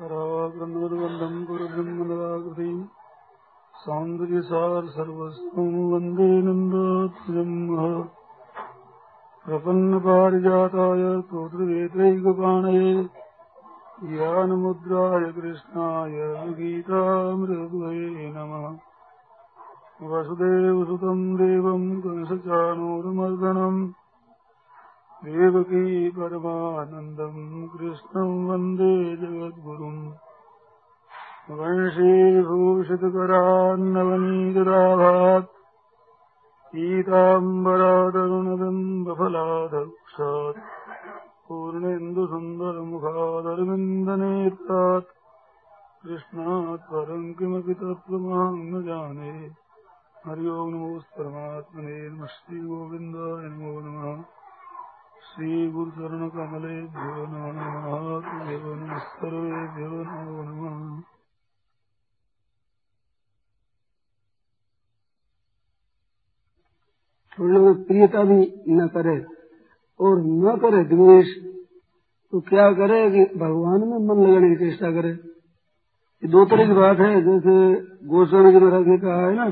कराग्रन्वद्वन्दम् गुरुब्रह्मदराकृतिम् सौन्दर्यसार सर्वस्वम् वंदे नन्दात्मजम् प्रपन्नपारिजाताय स्तोत्रवेत्रैकपाणये ज्ञानमुद्राय कृष्णाय गीतामृतये नमः। वसुदेवसुतम् देवम् कंसचाणूरमर्दनम् देवकी परमानन्दम् कृष्णम् वन्दे जगद्गुरुम्। वंशीभूषितकरान्नवनीतराभात् पीताम्बरादरुणबिम्बफलादक्षात् पूर्णेन्दुसुन्दरमुखादरविन्दनेत्रात् कृष्णात् परम् किमपि तत्त्वमहम् न जाने हरि ओम् नमोऽस्तरमात्मने नमः श्रीगोविन्दाय नमो नमः श्रीगुरुचरणकमलेभ्यो तुभ्यो नमः नमो नमः में प्रियता भी न करे और न करे द्वेष तो क्या करे कि भगवान में मन लगाने की चेष्टा करे? ये दो तरह की बात है। जैसे गोस्वामी जी महाराज ने कहा है ना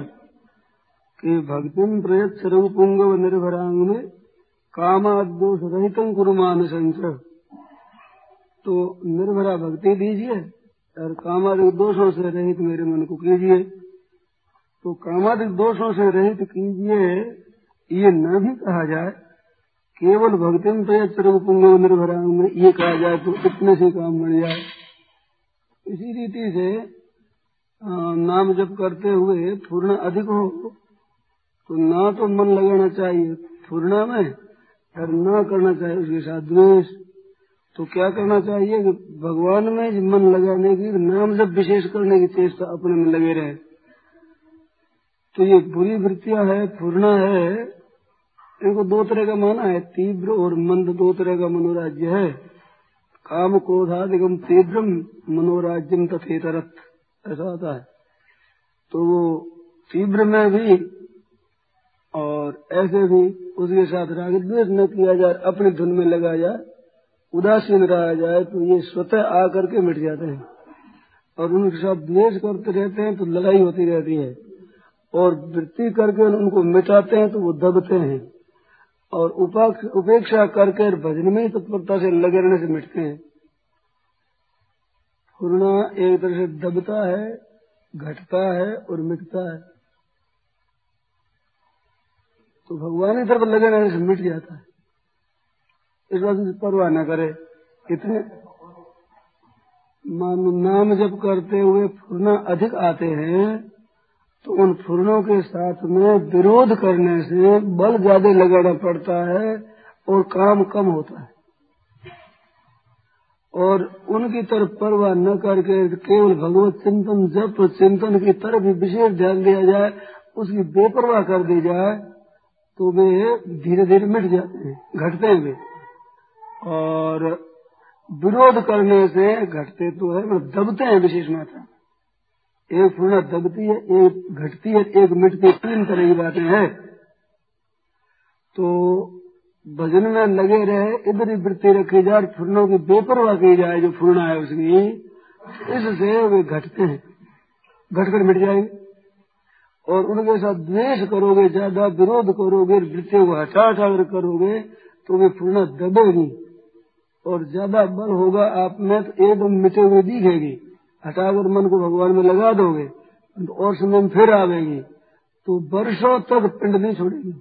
कि भक्तिम प्रयत सर्वपुंग व निर्भरांग में कामादोष रहित कुरुमान संचय तो निर्भरा भक्ति दीजिए, और कामादिक दोषों से रहित मेरे मन को कीजिए। तो कामादिक दोषों से रहित कीजिए, ये न भी कहा जाए, केवल भक्ति में प्रयत सर्वपुंग निर्भरा में ये कहा जाए तो इतने से काम बन जाए। इसी रीति से नाम जप करते हुए पूर्ण अधिक हो तो ना तो मन लगाना चाहिए पूर्णा में और न करना चाहिए उसके साथ द्वेष तो क्या करना चाहिए कि भगवान में मन लगाने की नाम जब विशेष करने की चेष्टा अपने में लगे रहे। तो ये बुरी वृत्तियाँ है पूर्णा है, इनको दो तरह का माना है, तीव्र और मंद दो तरह का मनोराज्य है। काम क्रोधादिगम तीव्रम, मनोराज्यम तथेतरत, ऐसा आता है। तो वो तीव्र में भी और ऐसे भी उसके साथ राग द्वेष न किया जाए, अपने धुन में लगा जाए, उदासीन रहा जाए तो ये स्वतः आकर के मिट जाते हैं। और उनके साथ द्वेष करते रहते हैं तो लड़ाई होती रहती है। और वृत्ति करके उनको मिटाते हैं तो वो दबते हैं। और उपेक्षा करके भजन में ही तत्परता से लगे रहने से मिटते हैं। पूर्णा एक तरह से दबता है, घटता है और मिटता है। तो भगवान लगे रहने से मिट जाता है इस बात परवाह न करे। इतने नाम जब करते हुए फुरना अधिक आते हैं तो उन फुरनों के साथ में विरोध करने से बल ज़्यादा लगाना पड़ता है और काम कम होता है। और उनकी तरफ़ परवाह न करके केवल भगवत चिंतन, जप चिंतन की तरफ़ विशेष ध्यान दिया जाए, उसकी बेपरवाह कर दी जाए तो वे धीरे धीरे मिट जाते हैं, घटते हैं वे। और विरोध करने से घटते तो है मतलब दबते हैं विशेष मात्रा। एक पूर्णा दबती है, एक घटती है, एक मिटती है, तीन तरह की बातें हैं। तो भजन में लगे रहे, इधर ही वृत्ति रखी जाए फूर्णों की बेपरवाह की जाए जो फूर्णा है उसकी, इससे वे घटते हैं। घटकर मिट जाएँगे। और उनके साथ द्वेष करोगे, ज़्यादा विरोध करोगे वृत्तियों को हटा हटा करोगे तो वे पूर्ण दबेगी। और ज़्यादा बल होगा आप में तो एकदम मिटे हुए दिखेगी। हटाकर मन को भगवान में लगा दोगे तो और समय में फिर आवेगी। तो वर्षों तक पिंड नहीं छोड़ेगी।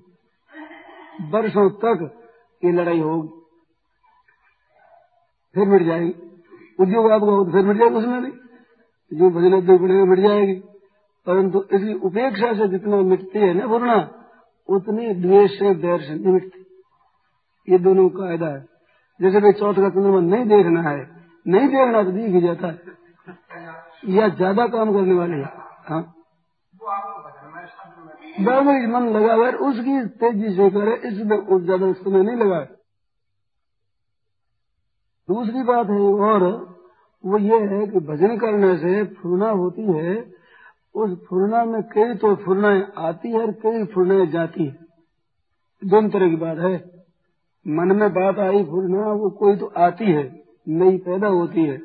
वर्षों तक ये लड़ाई होगी। फिर मिट जाएगी। उद्योग आपका फिर मिट जाएगा, उसमें भी। जो भजन उद्योग मिट जाएगी। परंतु इसकी उपेक्षा से जितना मिटती है ना पूर्णा उतनी द्वेष से बैर से नहीं मिटती। ये दोनों कायदा है। जैसे भाई चौथ का चंद्रमा नहीं देखना है, नहीं देखना तो दिख ही जाता है। या ज़्यादा काम करने वाले हाँ। बराबर मन लगा हुआ उसकी तेज़ी से करे, इसमें ज़्यादा समय नहीं लगा दूसरी बात है और वो ये है कि भजन करने से फूर्णा होती है उस फूर्णा में कई तो फूर्णाएँ आती है और कई फूर्णाएँ जाती है। दोनों तरह की बात है। मन में बात आई फूर्णा वो कोई तो आती है, नई पैदा होती है,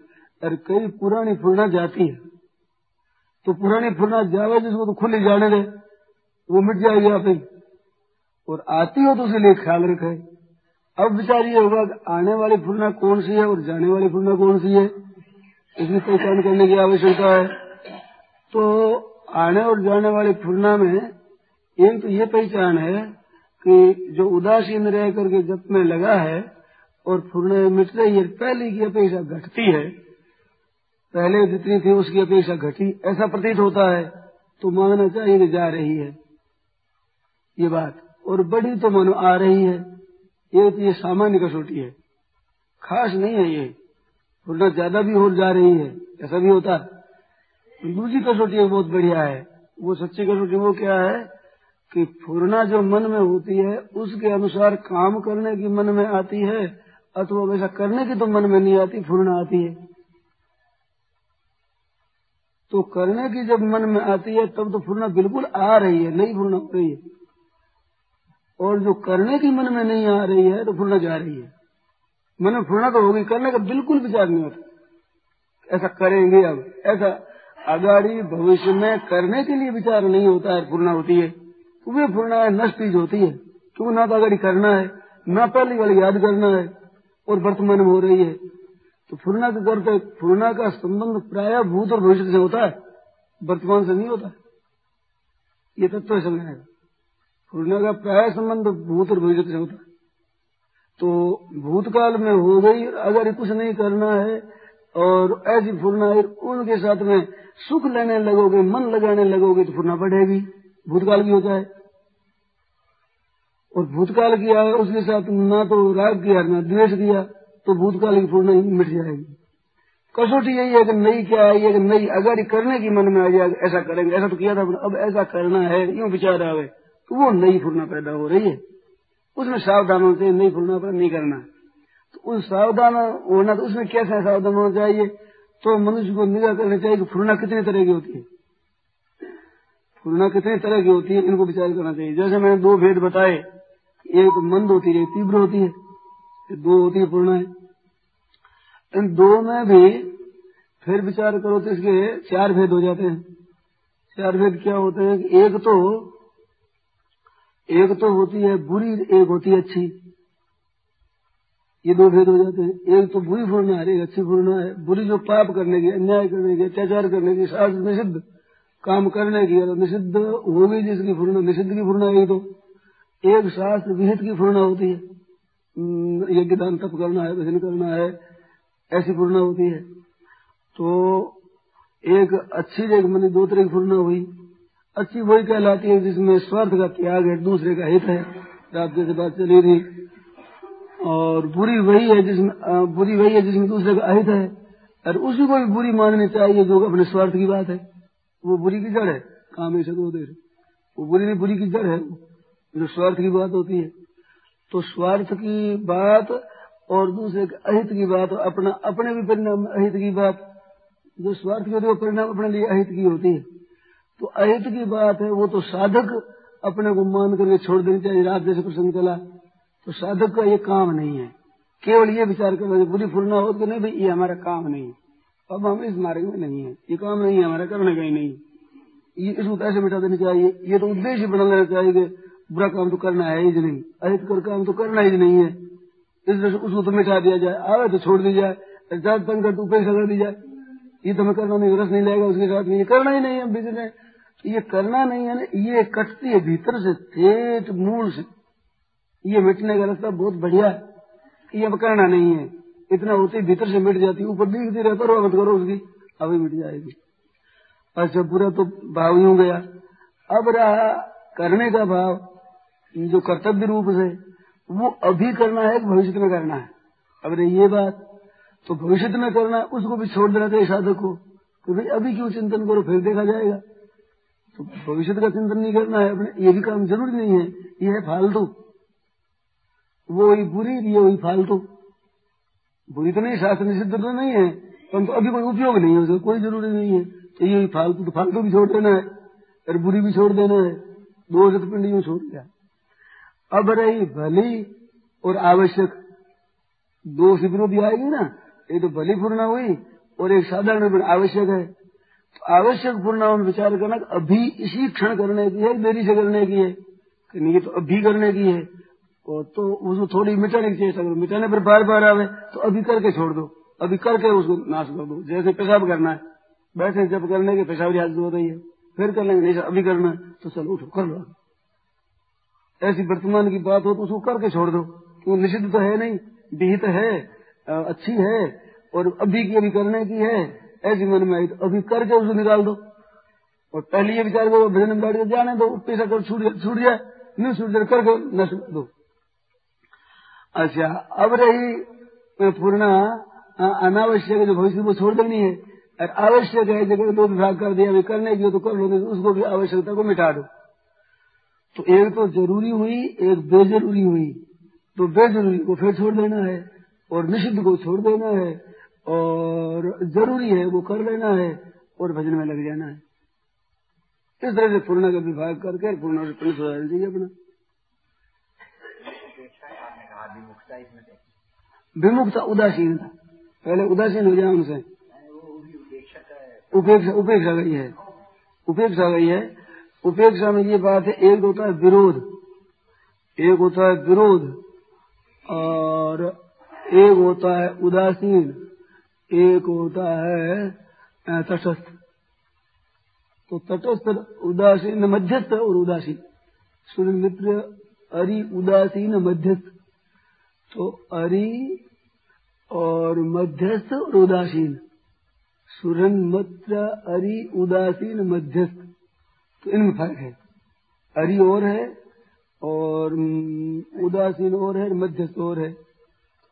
और कई पुरानी फुरना जाती है। तो पुरानी फुरना जावे जिसको तो खुली जाने दे, वो मिट जाएगी आप और आती हो तो उसके लिए ख्याल रखे। अब विचार ये होगा कि आने वाली फुरना कौन सी है और जाने वाली फुरना कौन सी है। इसमें पहचान करने की आवश्यकता है। तो आने और जाने वाली फुरना में एक तो ये पहचान है कि जो उदासीन रह करके जप में लगा है और फुरने मिट रही है पहले की अपेक्षा घटती है। पहले जितनी थी उसकी अपेक्षा घटी। ऐसा प्रतीत होता है तो मानना चाहिए कि जा रही है। ये बात। और बड़ी तो मनो आ रही है। ये तो ये सामान्य कसौटी है। खास नहीं है ये। फुरना ज़्यादा भी हो जा रही है। ऐसा भी होता है। दूसरी कसौटी बहुत बढ़िया है। वो सच्ची कसौटी वो क्या है कि फुरना जो मन में होती है, उसके अनुसार काम करने की मन में आती है, अथवा वैसा करने की तो मन में नहीं आती फुरना आती है। तो करने की जब मन में आती है, तब तो फुरना बिल्कुल आ रही है नहीं फुरना हो रही है। और जो करने की मन में नहीं आ रही है तो फुरना जा रही है। मन में फुरना तो होगी, करने का बिल्कुल विचार नहीं होता। ऐसा करेंगे अब, ऐसा अगाड़ी भविष्य में करने के लिए विचार नहीं होता है, पूर्णा होती है। तो वे है, नष्ट चीज़ होती है। क्यों ना तो अगाड़ी करना है, ना पहली वाली याद करना है, और वर्तमान में हो रही है। तो फुरना के करते फुरना का संबंध प्राय भूत और भविष्य से होता है, वर्तमान से नहीं होता। ये तत्व समझना है फूलने का। प्राय संबंध भूत और भविष्य से होता है। तो भूतकाल में हो गई अगर कुछ नहीं करना है, और ऐसी फुरना है, उनके साथ में सुख लेने लगोगे, मन लगाने लगोगे तो फुरना बढ़ेगी। भूतकाल भी होता है। और भूतकाल किया है, उसके साथ ना तो राग किया, ना द्वेष किया तो भूतकाल की फुरना मिट जाएगी। कसौटी यही है कि नई क्या है, ये कि नई अगर करने की मन में आ जाएगा ऐसा करेंगे। ऐसा तो किया था, अब ऐसा करना है, यूँ विचार आवे तो वो नई फुलना पैदा हो रही है। उसमें सावधान होना चाहिए नई फुलना पर नहीं करना। तो उस सावधान होना तो उसमें कैसे सावधान होना चाहिए? तो मनुष्य को निगाह करना चाहिए कि फुलना कितनी तरह की होती है। फुलना कितनी तरह की होती है, इनको विचार करना चाहिए। जैसे मैंने दो भेद बताए, एक मंद होती है तीव्र होती है दो होती है है। इन दो में भी फिर विचार करो तो इसके चार भेद हो जाते हैं। चार भेद क्या होते हैं एक तो एक तो होती है बुरी, एक होती है अच्छी। ये दो भेद हो जाते हैं। एक तो बुरी फूलना है एक अच्छी फूलना है। बुरी जो पाप करने की, अन्याय करने की, अत्याचार करने की शास्त्र निषिद्ध, काम करने की और निषिद्ध होगी जिसकी फूलना निषिद्ध की फूलना एक तो। एक शास्त्र विहित की फूलना होती है। यज्ञ दान तप करना है, भजन करना है, ऐसी फूलना होती है। तो एक अच्छी एक मैंने तरह की फूलना हुई। अच्छी वही कहलाती है जिसमें स्वार्थ का त्याग है, दूसरे का हित है। रात जैसे बात चली थी और बुरी वही है जिसमें बुरी वही है जिसमें दूसरे का अहित है। और उसी को भी बुरी माननी चाहिए जो अपने स्वार्थ की बात है। वो बुरी की जड़ है, काम दो देर वो बुरी नहीं, बुरी की जड़ है जो स्वार्थ की बात होती है। तो स्वार्थ की बात और दूसरे के अहित की बात, अपना, अपने भी परिणाम अहित की बात, जो स्वार्थ की होती है, वो परिणाम अपने लिए अहित की होती है। तो अहित की बात है, वो तो साधक अपने को मान करके छोड़ देनी चाहिए, रात जैसे प्रसंग चला तो साधक का ये काम नहीं है। केवल ये विचार करना बुरी फूलना हो तो नहीं भाई, ये हमारा काम नहीं अब हम इस मार्ग में नहीं है। ये काम नहीं है, हमारा करने का ही नहीं। ये इसको कैसे मिटा देना चाहिए, ये तो उद्देश्य बना लेना चाहिए कि बुरा काम तो करना है ही नहीं। अहित कर काम तो करना ही नहीं है। इसलिए उसको तो मिटा दिया जाए, आवे तो छोड़ दी जाए ज़्यादा तंग कर तो उपेक्षा कर दी जाए। ये तो हमें करना नहीं रस नहीं लगेगा, उसके साथ ये करना ही नहीं है बिज़नेस ये करना नहीं है ना, ये कटती है, भीतर से ठेठ मूल से ये मिटने का रास्ता बहुत बढ़िया है। ये अब करना नहीं है। इतना होते भीतर से मिट जाती ऊपर दिखती रहता रो मत करो उसकी। अभी मिट जाएगी। अच्छा पूरा तो भाव यूँ गया। अब रहा करने का भाव। जो कर्तव्य रूप से वो अभी करना है, भविष्य में करना है। अब रही ये बात तो भविष्य में करना है, उसको भी छोड़ देना चाहिए साधक को। तो भाई अभी क्यों चिंतन करो, फिर देखा जाएगा। तो भविष्य का चिंतन नहीं करना है अपने, ये भी काम ज़रूरी नहीं है। ये है फालतू। वो ही बुरी, ये वही फालतू। बुरी तो नहीं, शास्त्र निषिद्ध तो नहीं है। परंतु अभी कोई उपयोग नहीं है उसका कोई ज़रूरी नहीं है। तो ये फालतू तो फालतू भी छोड़ देना है, और बुरी भी छोड़ देना है। दो जत पिंड यूँ छोड़ दिया। अब रही भली और आवश्यक। दो शिविरों भी आएगी ना ये तो भली पूर्णा हुई और एक साधारण आवश्यक है। तो आवश्यक पूर्ण विचार करना अभी इसी क्षण करने की है, देरी से करने की है। नहीं तो अभी करने की है। और तो उसको थोड़ी मिटाने की चेष्टा मिटाने पर बार बार आवे तो अभी करके छोड़ दो। अभी करके उसको नाश कर दो। जैसे पेशाब करना है। बैठे, जब करने के पेशाब हालत हो रही है। फिर कर लेंगे, नहीं अभी करना है तो चलो उठो, कर लो। ऐसी वर्तमान की बात हो तो उसको करके छोड़ दो। वो निषिद्ध तो है नहीं, विहित है अच्छी है, और अभी की अभी करने की है, ऐसी मन में आई तो अभी करके उसको निकाल दो। और पहले ये विचार करो, भजन में बैठ कर जाने दो पैसा कर छूट जाए नहीं छूट जाए करके नष्ट दो। अच्छा अब रही पूर्ण अनावश्यक जो भविष्य को छोड़ देनी है। और आवश्यक है जगह दो विभाग कर दिया, अभी करने की तो कर लो उसको भी आवश्यकता को मिटा दो। तो एक तो ज़रूरी हुई, एक बेजरूरी हुई। तो बेजरूरी को फिर छोड़ देना है, और निषिद्ध को छोड़ देना है, और ज़रूरी है वो कर लेना है, और भजन में लग जाना है। इस तरह से पूर्ण का विभाग करके, पूर्ण से पुलिस दीजिए अपना विमुखता उदासीनता। पहले उदासीन हो जाए उनसे। उपेक्षा उपेक्षा गई है। उपेक्षा गई है। उपेक्षा में ये बात है, एक होता है विरोध। एक होता है विरोध और एक होता है उदासीन। एक होता है तटस्थ। तो तटस्थ उदासीन मध्यस्थ और उदासीन। सूर्य मित्र, अरि उदासीन मध्यस्थ। तो अरि और मध्यस्थ और उदासीन। सुरन मित्र अरि, उदासीन, मध्यस्थ। तो इनमें फ़र्क है। अरि और है और उदासीन और है, मध्यस्थ और है।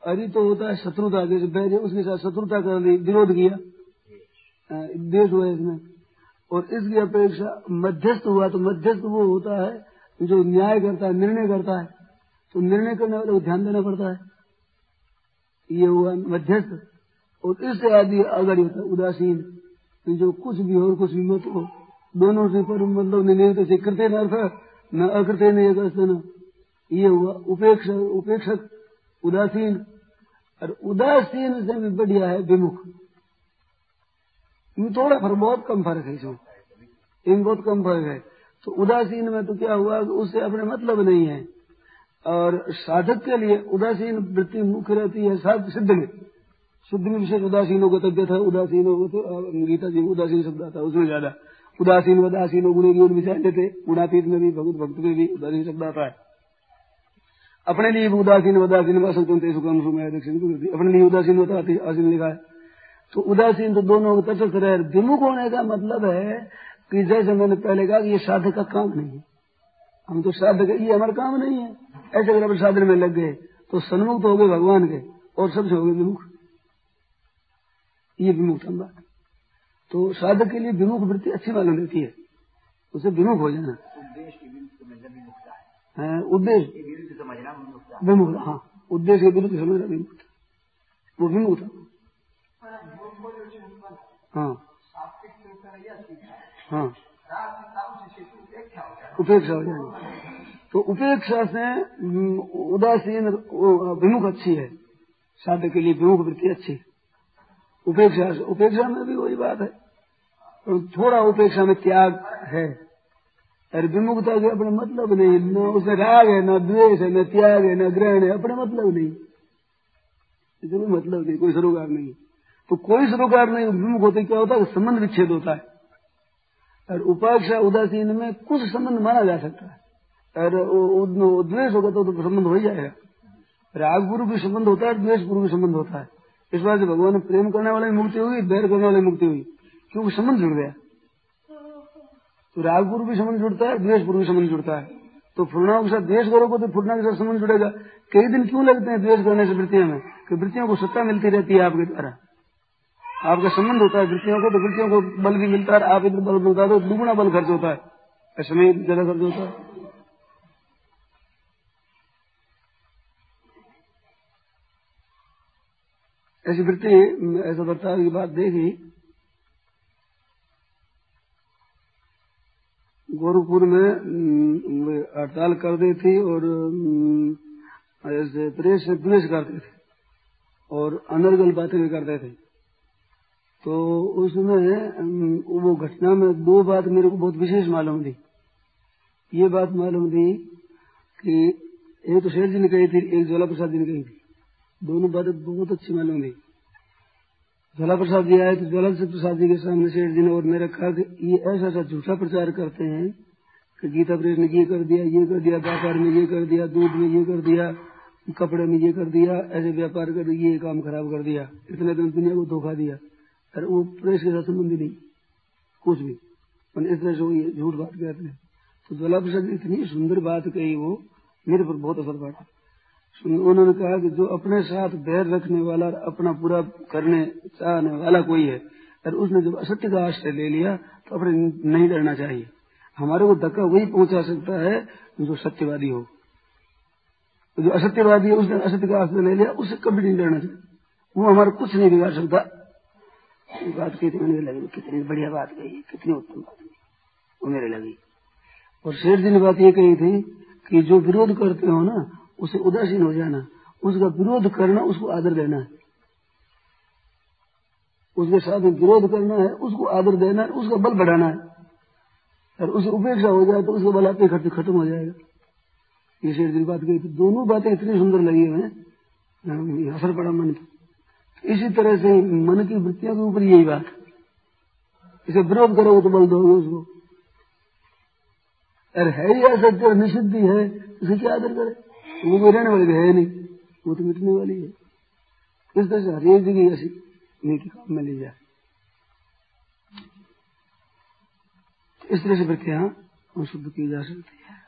अरि तो होता है शत्रुता जैसे बैर उसके साथ शत्रुता कर ली विरोध किया। देश हुआ इसमें। और इसकी अपेक्षा मध्यस्थ हुआ तो मध्यस्थ वो होता है जो न्याय करता है, निर्णय करता है। तो निर्णय करने वाले को ध्यान देना पड़ता है। ये हुआ मध्यस्थ। और इससे आदि अगर होता उदासीन जो कुछ भी हो कुछ भी मत हो, दोनों से पर मतलब निर्णय से कृत्य न अर्थ न अकृत्य न न। ये हुआ उपेक्ष, उपेक्षक, उदासीन। और उदासीन से भी बढ़िया है विमुख। थोड़ा फ़र्क, बहुत कम फ़र्क है इसमें। इन बहुत कम फ़र्क है। तो उदासीन में तो क्या हुआ, उससे अपने मतलब नहीं है। और साधक के लिए उदासीन वृत्ति मुख्य रहती है साध सिद्ध में शुद्ध में विशेष उदासीन हो तबियत है उदासीन हो तो गीता जी उदासीन शब्द आता है, उसमें ज़्यादा। उदासीन उदासीन हो, गुणे की विचार लेते गुणातीत में भी, भगवत भक्त में भी उदासीन शब्द आता है। अपने लिए उदासीन उदासीन का सकते सुखम सुमें अपने लिए उदासीन होता आसीन लिखा है। तो उदासीन तो दोनों तटस्थ रहे विमुख होने का मतलब है कि जैसे मैंने पहले कहा कि ये साधक का काम नहीं है। हम तो साधक ये हमारा काम नहीं है। ऐसे अगर अपने साधन में लग गए तो सन्मुख तो हो गए भगवान के और सबसे हो गए विमुख। ये विमुख बात। तो साधक के लिए विमुख वृत्ति अच्छी मालूम रहती है। उसे विमुख हो जाना। उद्देश्य विमुख हाँ। उद्देश्य के विरुद्ध समझना विमुख वो विमुख था। हाँ हाँ। उपेक्षा हो जाएगी तो उपेक्षा से उदासीन विमुख अच्छी है। साधक के लिए विमुख वृत्ति अच्छी उपेक्षा से, उपेक्षा में भी वही बात है। तो थोड़ा उपेक्षा में त्याग है। अरे विमुखता के अपने मतलब नहीं, न उसमें राग है, न द्वेष है, न त्याग है, न ग्रहण है, अपने मतलब नहीं। ज़रूर मतलब नहीं, कोई सरोकार नहीं। तो कोई सरोकार नहीं, विमुख होते क्या होता है? संबंध विच्छेद होता है। और उपाक्षा उदासीन में कुछ संबंध माना जा सकता है। और द्वेष होगा तो, तो संबंध हो ही जाएगा। राग गुरु भी संबंध होता है द्वेष गुरु भी संबंध होता है। इस बात से भगवान ने प्रेम करने वाले मुक्ति हुई बैर करने वाले मुक्ति हुई क्योंकि संबंध जुड़ गया। तो राग गुरु भी संबंध जुड़ता है द्वेष गुरु भी संबंध जुड़ता है। तो फुरनाओं के साथ द्वेष करोगे तो फुरना के साथ संबंध जुड़ेगा। कई दिन क्यों लगते हैं द्वेष करने से वृत्तियों में? कि वृत्तियों को सत्ता मिलती रहती है आपके द्वारा। आपका संबंध होता है वृत्तियों को तो वृत्तियों को बल भी मिलता है आप इधर बल मिलता है तो दुगुना बल खर्च होता है। समय ज़्यादा खर्च होता है। ऐसी वृत्ति ऐसा बर्ताव की बात देखी। गोरखपुर में हड़ताल कर दी थी और ऐसे प्रेस से प्रेस करते थे और अनर्गल बातें भी करते थे। तो उसमें वो घटना में दो बात मेरे को बहुत विशेष मालूम थी। ये बात मालूम थी कि एक तो शेर जी ने कही थी, एक ज्वाला प्रसाद जी ने कही थी। दोनों बातें बहुत अच्छी मालूम थी ज्वाला प्रसाद जी आए तो ज्वाला प्रसाद जी के सामने शेर जी ने और मेरे कहा कि ये ऐसा ऐसा झूठा प्रचार करते हैं कि गीता प्रेस ने ये कर दिया, ये कर दिया, व्यापार में ये कर दिया, दूध में ये कर दिया, कपड़े में ये कर दिया, ऐसे व्यापार कर ये काम खराब कर दिया, इतने दिन दुनिया को धोखा दिया। और वो प्रेस के साथ संबंधी नहीं, कुछ भी। इस तरह से वो ये झूठ बात कहते हैं। तो ज्वाला प्रसाद इतनी सुंदर बात कही, वो मेरे पर बहुत असर पड़ा। उन्होंने कहा कि जो अपने साथ बैर रखने वाला अपना पूरा करने, चाहने वाला कोई है, और उसने जब असत्य का आश्रय ले लिया तो अपने नहीं डरना चाहिए। हमारे को धक्का वही पहुँचा सकता है जो सत्यवादी हो। जो असत्यवादी है, उसने असत्य का आश्रय ले लिया, उसे कभी नहीं डरना चाहिए। वो हमारा कुछ नहीं बिगाड़ सकता। बात की थी लगी कितनी बढ़िया बात कही, कितनी उत्तम बात कही। वो मेरे लगी। और शेर जी ने बात ये कही थी कि जो विरोध करते हो ना उसे उदासीन हो जाना, उसका विरोध करना, उसको आदर देना है। उसके साथ में विरोध करना है, उसको आदर देना है, उसका बल बढ़ाना है। और उसे उपेक्षा हो जाए तो उसका बल आपके खर्च खत्म हो जाएगा। ये शेर दिन बात कही थी। दोनों बातें इतनी सुंदर लगी हमें असर पड़ा मन पर इसी तरह से मन की वृत्तियों के ऊपर यही बात। इसे विरोध करोगे तो बल दोगे उसको। अरे है ही ऐसा निषिद्धि है, उसे क्या आदर करे? वो रहने वाली है नहीं। वो तो मिटने वाली है। इस तरह से हरेक जगह ऐसी नीति काम में ली जाए। इस तरह से वृत्तियाँ हम शुद्ध की जा सकती है।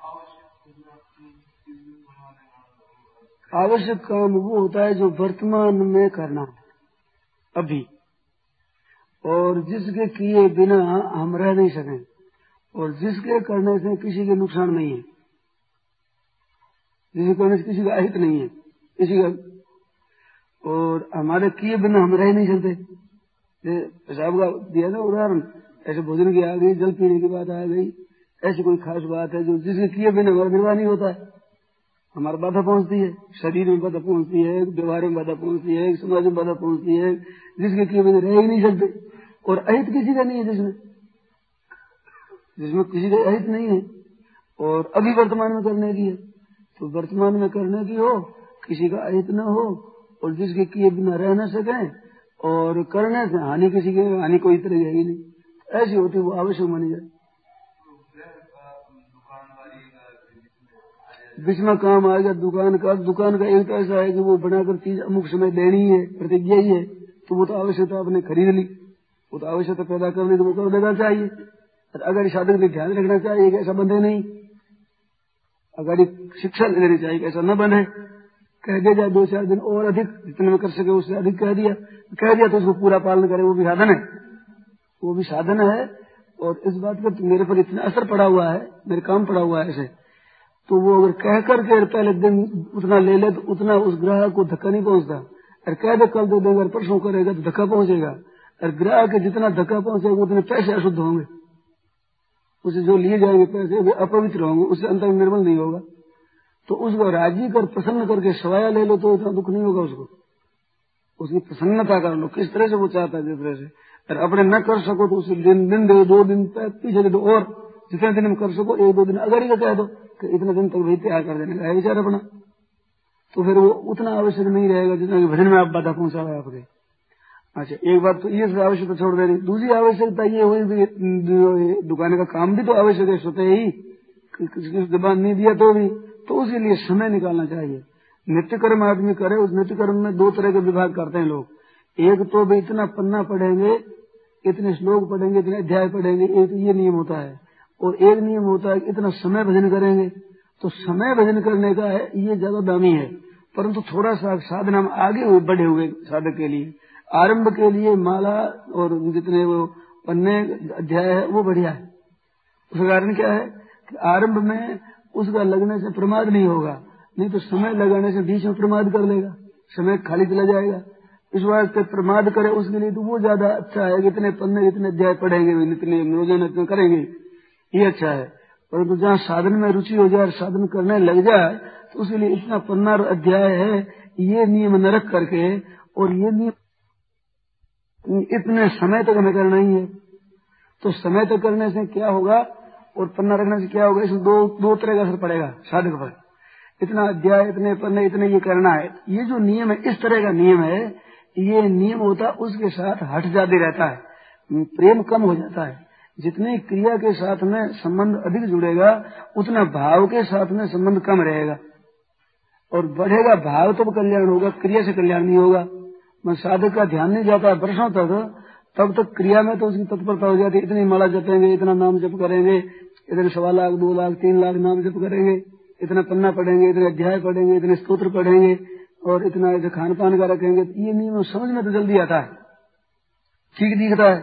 आवश्यक काम वो होता है जो वर्तमान में करना है, अभी। और जिसके किए बिना हम रह नहीं सकें। और जिसके करने से किसी के नुकसान नहीं है। जिसे करने से किसी का अहित नहीं है, किसी का और हमारे किए बिना हम रह नहीं सकते। पेशाब का दिया ना उदाहरण, ऐसे भोजन की आ गई, जल पीने की बात आ गई, ऐसी कोई खास बात है जो जिसके किए बिना हमारा निर्वाह नहीं होता है। हमारा बाधा पहुँचती है, शरीर में बाधा पहुँचती है, व्यवहार में बाधा पहुँचती है, समाज में बाधा पहुँचती है, जिसके किए बिना रह ही नहीं सकते। और अहित किसी का नहीं है जिसमें। जिसमें किसी का अहित नहीं है, और अभी वर्तमान में करने की है। तो वर्तमान में करने की हो, किसी का अहित न हो, और जिसके किए बिना रह न सके, और करने से हानि किसी के, हानि कोई है ही नहीं। ऐसी होती वो आवश्यक मानी जाए बीच में काम आएगा, दुकान का दुकान का एक तो ऐसा है कि वो बनाकर चीज़ अमुक समय देनी है, प्रतिज्ञा ही है तो वो तो आवश्यकता आपने खरीद ली। वो तो आवश्यकता पैदा करने तो वो कर देना चाहिए। अगर साधक ने ध्यान रखना चाहिए कि ऐसा बंधे नहीं अगर शिक्षा लेनी चाहिए ऐसा न बने, कह दिया जाए दो चार दिन और अधिक, जितने में कर सके उससे अधिक कह दिया। कह दिया तो उसको पूरा पालन करे, वो भी साधन है। वो भी साधन है। और इस बात का मेरे पर इतना असर पड़ा हुआ है, मेरे काम पड़ा हुआ है ऐसे। तो वो अगर कह करके पहले दिन उतना ले ले तो उतना उस ग्राहक को धक्का नहीं पहुँचता। और कह दे, कल दे देगा परसों करेगा तो धक्का पहुंचेगा। और ग्राहक के जितना धक्का पहुंचेगा, उतने पैसे अशुद्ध होंगे। उसे जो लिए जाएँगे पैसे वे अपवित्र होंगे उससे अंतर निर्मल नहीं होगा। तो उसको राज़ी कर, प्रसन्न करके सवाया ले लो तो इतना दुख नहीं होगा उसको। उसकी प्रसन्नता कर लो, किस तरह से वो चाहता है, जिस तरह से। अगर अपने न कर सको तो उसे दिन दिन दे दो दिन पीछे दे दो, और जितने दिन में कर सको, एक, दो दिन, अगर ही कह दो कि इतने दिन तक भाई तैयार कर देने का विचार अपना तो फिर वो उतना आवश्यक नहीं रहेगा जितना कि भजन में आप बाधा पहुँचा हुआ आपके अच्छा एक बात तो ये आवश्यकता छोड़ दे रही दूसरी आवश्यकता ये हुई दुकान का काम भी तो आवश्यक है, स्वतः ही किसी जबान नहीं दिया तो भी तो उसके लिए समय निकालना चाहिए। नित्य कर्म आदमी करे, उस नित्य कर्म में दो तरह के विभाग करते हैं लोग। एक तो भी इतना पन्ना पढ़ेंगे, इतने श्लोक पढ़ेंगे, इतने अध्याय पढ़ेंगे, एक ये नियम होता है। और एक नियम होता है इतना समय भजन करेंगे। तो समय भजन करने का है ये ज़्यादा दामी है, परंतु थोड़ा सा साधना में आगे हुए, बढ़े हुए साधक के लिए। आरंभ के लिए माला और जितने वो पन्ने अध्याय है, वो बढ़िया है। उसका कारण क्या है कि आरंभ में उसका लगने से प्रमाद नहीं होगा, नहीं तो समय लगाने से बीच में प्रमाद कर लेगा, समय खाली चला जाएगा। इस वास्ते प्रमाद करे उसके लिए तो वो ज़्यादा अच्छा है इतने पन्ने इतने अध्याय पढ़ेंगे इतने नियोजन इतने करेंगे, ये अच्छा है। परंतु जहाँ साधन में रुचि हो जाए साधन करने लग जाए तो उसके लिए इतना पन्ना अध्याय है ये नियम न रख करके और ये नियम इतने समय तक हमें करना ही है। तो समय तक करने से क्या होगा? और पन्ना रखने से क्या होगा? इसमें दो दो तरह का असर पड़ेगा, साधक पर। इतना अध्याय, इतने पन्ने इतने ये करना है। ये जो नियम है, इस तरह का नियम है, ये नियम होता उसके साथ हट जाते रहता है। प्रेम कम हो जाता है। जितनी क्रिया के साथ में संबंध अधिक जुड़ेगा, उतना भाव के साथ में संबंध कम रहेगा। और बढ़ेगा भाव तब कल्याण होगा, क्रिया से कल्याण नहीं होगा। मैं साधक का ध्यान नहीं जाता है वर्षों तक तब तक क्रिया में तो उसकी तत्परता हो जाती है इतनी माला जपेंगे, इतना नाम जप करेंगे, इतने सवा लाख, दो लाख, तीन लाख नाम जप करेंगे, इतना पन्ना पढ़ेंगे, इतने अध्याय पढ़ेंगे, इतने स्त्रोत्र पढ़ेंगे, और इतना ऐसे खान पान का रखेंगे तो ये नियम समझ में तो जल्दी आता है, ठीक दिखता है।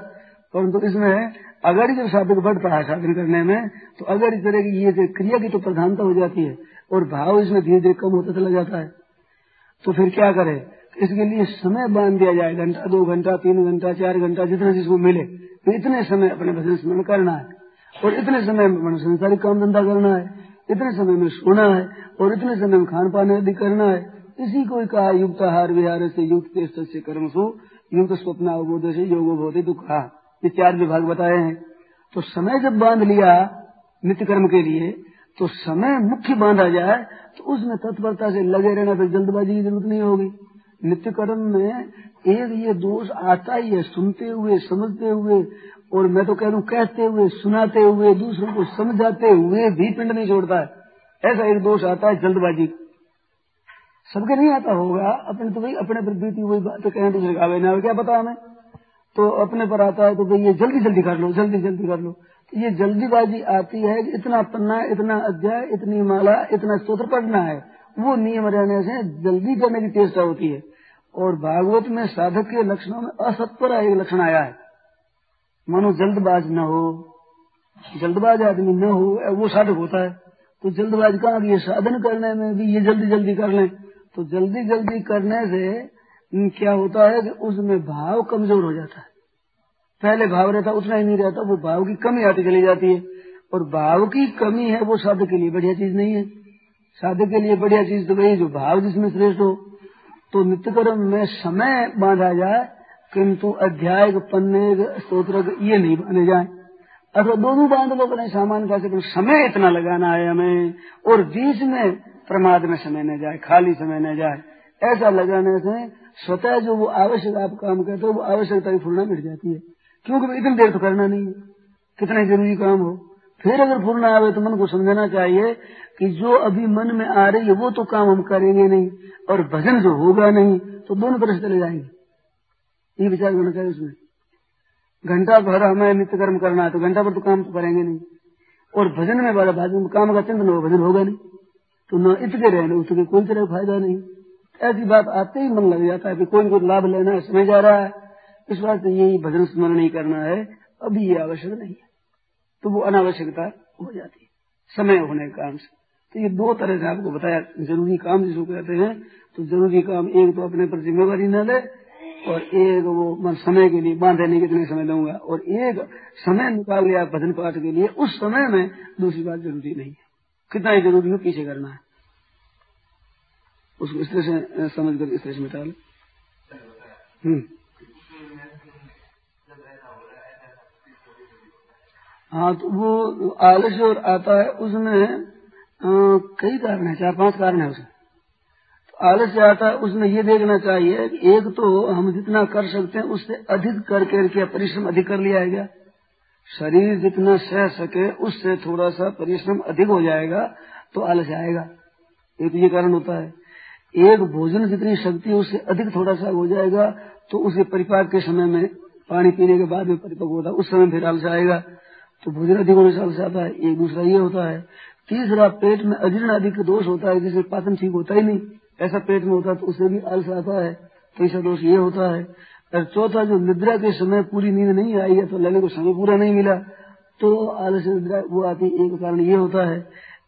परंतु इसमें अगर जब साधक बढ़ता है साधन करने में तो अगर इस तरह की ये क्रिया की तो प्रधानता हो जाती है, और भाव इसमें धीरे धीरे कम होता चला जाता है। तो फिर क्या करे? इसके लिए समय बाँध दिया जाए, घंटा, दो घंटा, तीन घंटा, चार घंटा, जितना जिसको मिले। तो इतने समय अपने भजन स्मरण करना है। और इतने समय में संसारिक काम धंधा करना है। इतने समय में सोना है। और इतने समय में खान पान आदि करना है। इसी को कहा, युक्त आहार विहार से युक्त कर्म सु, युक्त स्वप्न अवबोध से योगो भौतिक दुख ये चार विभाग बताए हैं। तो समय जब बाँध लिया नित्य कर्म के लिए तो समय मुख्य बांधा जाए तो उसमें तत्परता से लगे रहना, फिर जल्दबाजी की ज़रूरत नहीं होगी। नित्य कर्म में एक ये दोष आता ही है, सुनते हुए, समझते हुए, और मैं तो कह रू कहते हुए, सुनाते हुए, दूसरों को समझाते हुए भी पिंड नहीं छोड़ता है। ऐसा एक दोष आता है जल्दबाजी। सबके नहीं आता होगा, अपने तो भाई, अपने पर बीती हुई बात तो कहें दूसरे का ना क्या पता हमें तो अपने पर आता है तो भाई, ये जल्दी जल्दी कर लो, जल्दी जल्दी कर लो। ये जल्दीबाजी आती है कि इतना पन्ना, इतना अध्याय, इतनी माला, इतना स्त्रोत्र पढ़ना है। वो नियम रहने से जल्दी करने की चेष्टा होती है। और भागवत में साधक के लक्षणों में असत्पर एक लक्षण आया है। मानो जल्दबाज न हो, जल्दबाज आदमी न हो वो साधक होता है। तो जल्दबाज कहा ये साधन करने में भी ये जल्दी जल्दी कर लें। तो जल्दी जल्दी करने से क्या होता है कि उसमें भाव कमज़ोर हो जाता है। पहले भाव रहता, उतना ही नहीं रहता, वो भाव की कमी आती चली जाती है। और भाव की कमी है, वो साधक के लिए बढ़िया चीज़ नहीं है। साधक के लिए बढ़िया चीज़ तो वही जो भाव जिसमें श्रेष्ठ हो। तो नित्य कर्म में समय बांधा जाए, किंतु अध्याय पन्ने स्त्रोत्र ये नहीं बांधे जाए। अथवा दोनों बाँध लो अपने सामान का सकते समय इतना लगाना है हमें, और बीच में प्रमाद में समय न जाए, खाली समय न जाए। ऐसा लगाने से स्वतः जो वो आवश्यक आप काम करते हो, वो आवश्यकता की फूलना मिट जाती है। क्योंकि इतनी देर तो करना नहीं है। कितना ज़रूरी काम हो। फिर अगर पूर्ण आवे तो मन को समझना चाहिए कि जो अभी मन में आ रही है, वो तो काम हम करेंगे नहीं। और भजन जो होगा नहीं तो दोनों तरह चले जाएँगे। ये विचार करना चाहिए उसमें। घंटा भर हमें नित्य कर्म करना है तो घंटा भर तो काम तो करेंगे नहीं। और भजन में वाला भजन काम का चिंतन होगा, भजन होगा नहीं। तो न इतके रहने उसके कोई तरह फ़ायदा नहीं। ऐसी बात आते ही मन लग जाता है कि कोई कोई लाभ लेना है, समय जा रहा है। इस बात यही भजन स्मरण नहीं करना है। अभी ये आवश्यक नहीं है। तो वो अनावश्यकता हो जाती है, समय होने के कारण से। तो ये दो तरह से आपको बताया, ज़रूरी काम जिसको कहते हैं तो ज़रूरी काम एक तो अपने पर जिम्मेवारी न ले, और एक वो मैं समय के लिए, बांधे नहीं कितने समय दूँगा, और एक समय निकाल लिया भजन पाठ के लिए उस समय में दूसरी बात ज़रूरी नहीं है। कितना ही ज़रूरी हो, पीछे करना है। उसको इस तरह से समझ कर इस तरह से मिटा लो। हम्म। हाँ तो वो आलस्य और आता है, उसमें कई कारण है, चार पाँच कारण है उसमें। तो आलस्य आता है, उसमें ये देखना चाहिए कि एक तो हम जितना कर सकते हैं, उससे अधिक करके क्या, परिश्रम अधिक कर लिया क्या? शरीर जितना सह सके, उससे थोड़ा सा परिश्रम अधिक हो जाएगा तो आलस्य आएगा। एक तो ये कारण होता है। एक, भोजन जितनी शक्ति है, उससे अधिक थोड़ा सा हो जाएगा तो उसे परिपाक के समय में, पानी पीने के बाद में परिपक्व होता है, उस समय फिर आलस्य आएगा। तो भोजन अधिक होने से आता है एक दूसरा ये होता है, तीसरा पेट में अजीर्ण आदि का दोष होता है, जिससे पाचन ठीक होता ही नहीं। ऐसा पेट में होता है तो उससे भी आलस आता है तीसरा दोष ये होता है। और चौथा, जो निद्रा के समय पूरी नींद नहीं आई है तो लेने को समय पूरा नहीं मिला तो आलस निद्रा, वो आती एक कारण ये होता है।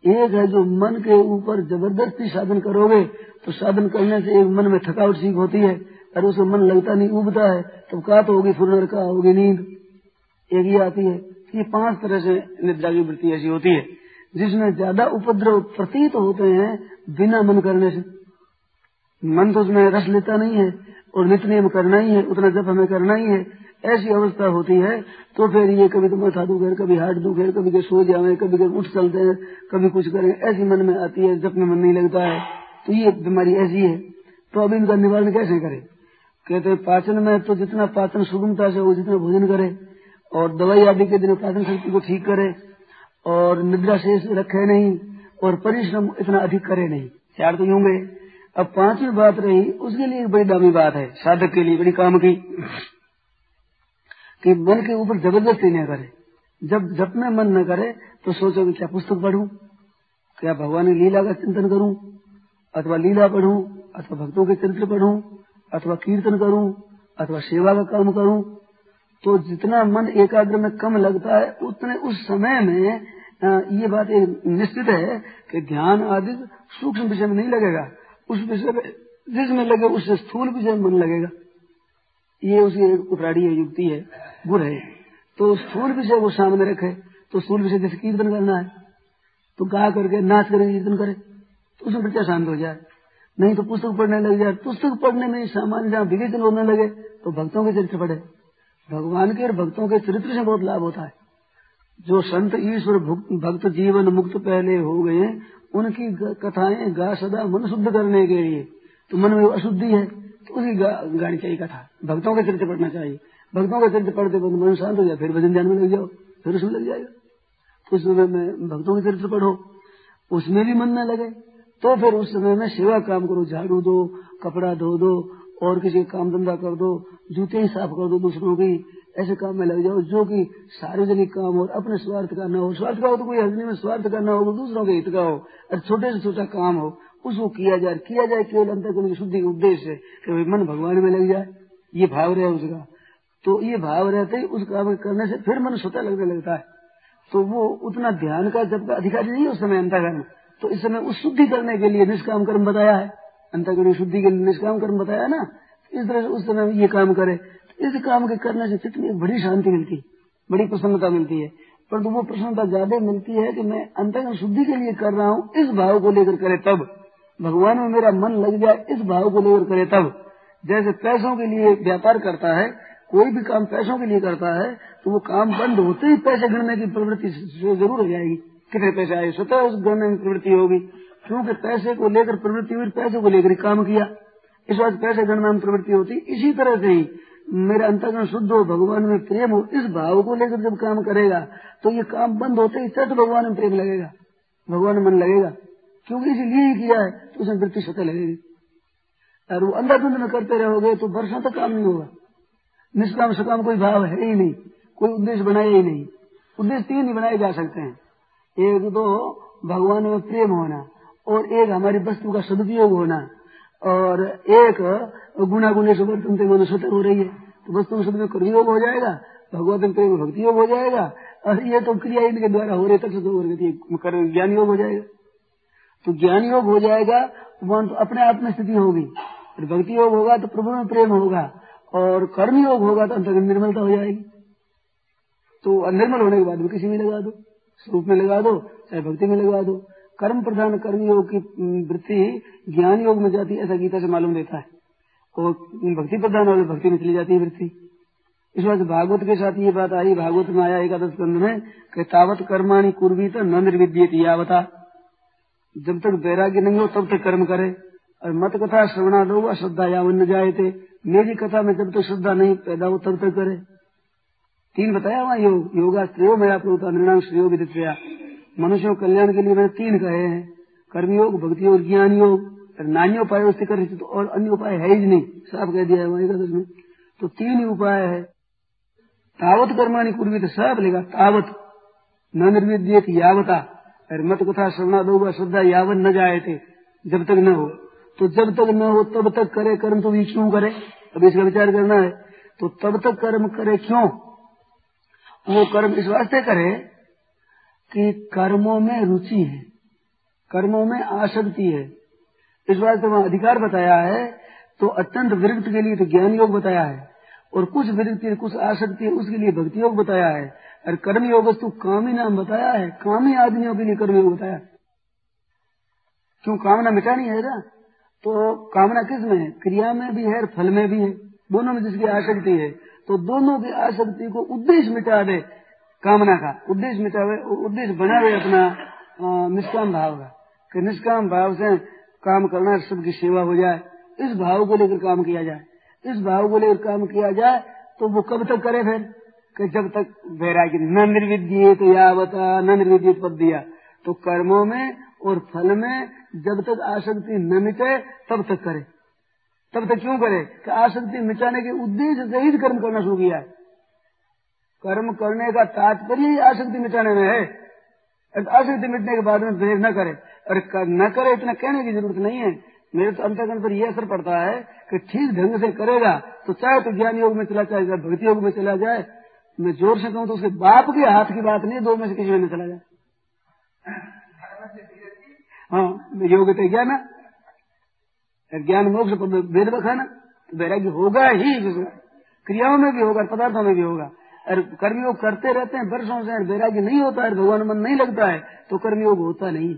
एक है जो मन के ऊपर ज़बरदस्ती साधन करोगे तो साधन करने से एक मन में थकावट सीख होती है, और उसमें मन लगता नहीं, उबता है तो का तो होगी फुरनर का होगी नींद। एक ही आती है। ये पाँच तरह से निद्रा की वृत्ति ऐसी होती है, जिसमें ज़्यादा उपद्रव प्रतीत होते हैं बिना मन करने से। मन तो उसमें रस लेता नहीं है और नित्य नियम करना ही है, उतना जब हमें करना ही है। ऐसी अवस्था होती है तो फिर ये कभी तो माथा दुखे कभी हाथ दुखे कभी के सो जाए कभी के उठ चलते हैं, कभी कुछ करें, ऐसी मन में आती है जब में मन नहीं लगता है। तो ये बीमारी ऐसी है। तो अब इनका निवारण कैसे करे? कहते पाचन में तो जितना पाचन सुगमता से वो जितना भोजन करे। और दवाई आदि के दिन पाचन शक्ति को ठीक करे और निद्रा शेष रखे नहीं और परिश्रम इतना अधिक करे नहीं। चार तो होंगे अब पांचवी बात रही, उसके लिए एक बड़ी दामी बात है, साधक के लिए, बड़ी काम की। कि मन के ऊपर ज़बरदस्ती न करे। जब जब में मन न करे तो सोचो कि क्या पुस्तक पढ़ूं? क्या भगवान की लीला का चिंतन करूँ? अथवा लीला पढ़ूं? अथवा भक्तों के चरित्र पढ़ूं? अथवा कीर्तन करूँ? अथवा सेवा का काम करूँ? तो जितना मन एकाग्र में कम लगता है, उतने उस समय में ये बात निश्चित है कि ध्यान आदि सूक्ष्म विषय में नहीं लगेगा। उस विषय में जिसमें लगे उससे स्थूल विषय में मन लगेगा। ये उसकी एक उपराड़ी युक्ति है गुर है। तो स्थूल विषय वो सामने रखे तो स्थूल विषय जैसे कीर्तन करना है तो गा करके नाच करके कीर्तन करे तो उसमें बच्चा शांत हो जाए। नहीं तो पुस्तक पढ़ने लग जाए। पुस्तक पढ़ने में सामान्य जहाँ विवेचन होने लगे तो भक्तों के चरित्र पढ़े। भगवान के और भक्तों के चरित्र से बहुत लाभ होता है। जो संत ईश्वर भक्त जीवन मुक्त पहले हो गए उनकी कथाएँ गा सदा मन शुद्ध करने के लिए। तो मन में अशुद्धि है तो उसकी गा, गानी चाहिए कथा। भक्तों के चरित्र पढ़ना चाहिए। भक्तों के चरित्र पढ़ते पढ़ते मन शांत हो जाए फिर भजन ध्यान में लग जाओ फिर उसमें लग जाएगा। तो उस समय में भक्तों के चरित्र पढ़ो। उसमें भी मन न लगे तो फिर उस समय में सेवा काम करो झाड़ू दो कपड़ा धो दो और किसी काम धंधा कर दो, जूते ही साफ़ कर दो, दूसरों की ऐसे काम में लग जाओ, जो कि सार्वजनिक काम हो अपने स्वार्थ का न हो। स्वार्थ का हो तो कोई हजनी में स्वार्थ का न हो दूसरों के हित का हो। और छोटे से छोटा काम हो, उसको किया जाए किया जाए केवल अंतर की शुद्धि के उद्देश्य कि मन भगवान में लग जाए। ये भाव रहे उसका। तो ये भाव रहते ही उस काम करने से फिर मन स्वतः लगने लगता है। तो वो उतना ध्यान का जब अधिकारी नहीं उस समय अंतकर्म तो इस समय उस शुद्धि करने के लिए निष्काम कर्म बताया है। अंतकरण शुद्धि के लिए निष्काम कर्म बताया ना इस तरह से उस समय ये काम करे। इस काम के करने से में बड़ी शांति मिलती है, बड़ी प्रसन्नता मिलती है। परंतु वो प्रसन्नता ज़्यादा मिलती है कि मैं अंतर्गत शुद्धि के लिए कर रहा हूँ, इस भाव को लेकर करे तब। भगवान में मेरा मन लग जाए इस भाव को लेकर करे तब। जैसे पैसों के लिए व्यापार करता है, कोई भी काम पैसों के लिए करता है तो वो काम बंद होते ही पैसे गणने की प्रवृत्ति ज़रूर हो जाएगी। कितने पैसे आए? स्वतः उस गणने की प्रवृत्ति होगी। क्योंकि पैसे को लेकर प्रवृत्ति हुई, पैसे को लेकर काम किया। इस बात पैसे गणना में प्रवृत्ति होती। इसी तरह से ही मेरा अंतर्गण शुद्ध हो, भगवान में प्रेम हो, इस भाव को लेकर जब काम करेगा तो ये काम बंद होते ही चट भगवान में प्रेम लगेगा। भगवान में मन लगेगा। क्योंकि इसलिए ही किया है तो उसमें वृत्ति स्वतः लगेगी। और वो अंधाधुंध में करते रहोगे तो वर्षों तक काम नहीं होगा। निष्काम सकाम कोई भाव है ही नहीं, कोई उद्देश्य बनाया ही नहीं। उद्देश्य तीन ही बनाए जा सकते हैं। एक तो भगवान में प्रेम होना और एक हमारी वस्तु का सदुपयोग होना। और एक गुना गुणे से वर्तनते मनुष्यता हो रही है। तो वस्तु में सदुपयोग कर्मयोग हो जाएगा भगवत प्रेम भक्ति योग हो जाएगा, और ये तो क्रिया इनके द्वारा हो रही तक ज्ञान योग हो जाएगा तो ज्ञान योग हो जाएगा। वहाँ तो अपने आप में स्थिति होगी। भक्ति योग होगा तो प्रभु में प्रेम होगा, और कर्म योग होगा तो अंतर्गत निर्मलता हो जाएगी। तो निर्मल होने के बाद भी किसी में लगा दो, स्वरूप में लगा दो, चाहे भक्ति में लगा दो। कर्म प्रधान कर्म योग की वृत्ति ज्ञान योग में जाती है, ऐसा गीता से मालूम देता है। और भक्ति प्रधान और भक्ति में चली जाती है वृत्ति। इस बात भागवत के साथ ये बात आई, भागवत में आया एकादश कंध में कि तावत कर्माणी कुर्वी तो न यावता। जब तक वैराग्य नहीं हो, तब तक कर्म करे। और मत कथा श्रवणा लो श्रद्धा यावन न जाए थे मेरी कथा में जब तक श्रद्धा नहीं पैदा हो, तब तक करे। तीन बताया वहाँ योग योगा श्रेयो मेरा प्रोता निर्णाम श्रेयो विदित मनुष्यों कल्याण के लिए मैंने तीन कहे हैं। कर्मयोग भक्ति और ज्ञान योग नान्य उपाय उससे कर तो और अन्य उपाय है ही नहीं। साफ़ कह दिया है वही एकादश में तो तीन ही उपाय है। तावत कर्माणी तो सब लेगा तावत। न निर्विद्यत यावता। और मत कथा श्रवणा दो श्रद्धा यावन न जाए थे जब तक न हो। तो जब तक न हो, तब तक करे कर्म तो क्यों करे। अब इसका विचार करना है। तो तब तक कर्म करे क्यों? वो कर्म इस वास्ते करे कि कर्मों में रुचि है, कर्मों में आसक्ति है। इस बात वहाँ अधिकार बताया है तो अत्यंत विरक्त के लिए तो ज्ञान योग बताया है, और कुछ विरक्ति, कुछ आसक्ति है, उसके लिए भक्ति योग बताया है, और कर्म योग वस्तु कामी नाम बताया है, कामी आदमियों के लिए कर्म योग बताया क्यों कामना मिटानी है ना? तो कामना किसमें है? क्रिया में भी है और फल में भी है। दोनों में जिसकी आसक्ति है तो दोनों की आसक्ति को उद्देश्य मिटा दे कामना का। उद्देश्य मिटावे उद्देश्य बनावे अपना निष्काम भाव का। कि निष्काम भाव से काम करना सबकी सेवा हो जाए। इस भाव को लेकर काम किया जाए। इस भाव को लेकर काम किया जाए तो वो कब तक करे फिर? कि जब तक वैराग्य न निर्विद्य तो यावता, न निर्विद्य पद दिया तो कर्मों में और फल में जब तक आसक्ति न मिटे, तब तक करे। तब तक क्यों करे? कि आसक्ति मिटाने के उद्देश्य से ही कर्म करना शुरू किया कर्म करने का तात्पर्य आसक्ति मिटाने में है। आसक्ति मिटने के बाद में देर न करे। और न करे इतना कहने की ज़रूरत नहीं है। मेरे तो अंतर्गण पर यह असर पड़ता है कि ठीक ढंग से करेगा तो चाहे तो ज्ञान योग में चला जाए, चाहे भक्ति योग में चला जाए, मैं ज़ोर से कहूँ तो उसके बाप के हाथ की बात नहीं, दो में से किसी में चला जाए। हाँ योग तो ज्ञान। ज्ञान मोक्ष वेद बखाना तो वैराग्य होगा ही, क्रियाओं में भी होगा, पदार्थों में भी होगा। और कर्मयोग करते रहते हैं, वर्षों से वैराग्य नहीं होता है, भगवान मन नहीं लगता है तो कर्मयोग होता नहीं।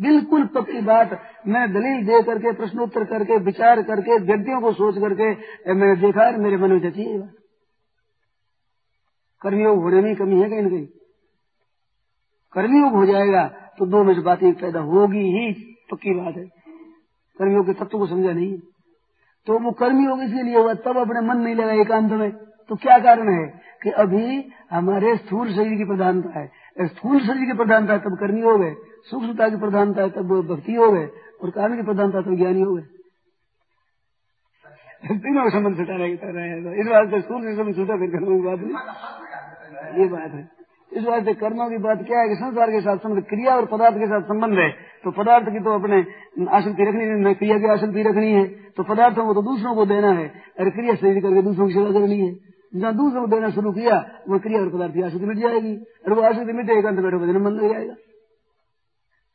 बिल्कुल पक्की बात, मैं दलील दे करके, प्रश्नोत्तर करके, विचार करके, व्यक्तियों को सोच करके मैंने देखा है, मेरे मन में जची है कर्मयोग होने में कमी है कहीं न कहीं। कर्मयोग हो जाएगा तो दो मिनट बातें पैदा होगी ही, पक्की बात है। कर्मयोग के तत्व को समझा नहीं तो वो कर्मयोग इसके लिए हुआ तब अपने मन नहीं लगा एकांत में। तो क्या कारण है कि अभी हमारे स्थूल शरीर की प्रधानता है? स्थूल शरीर की प्रधानता तब कर्मी हो गए, सूक्ष्मता की प्रधानता तब भक्ति हो गए, और कारण की प्रधानता तब ज्ञानी हो गए। तीनों संबंध छुटा रहेगा इस बात से स्थूल से संबंध छुटा, फिर कर्मों की बात नहीं। ये बात है। इस से कर्मों की बात क्या है कि संसार के साथ संबंध, क्रिया और पदार्थ के साथ संबंध है। तो पदार्थ की तो अपने आसक्ति रखनी है क्रिया की आसक्ति रखनी है। तो पदार्थों को तो दूसरों को देना है। और क्रिया शरीर करके दूसरों की सेवा करनी है। जहाँ दूसरों को देना शुरू किया वो क्रिया और पदार्थ की आसक्ति मिट जाएगी, और वो आसक्ति मिटेगा तो बैठो भजन बंद हो जाएगा।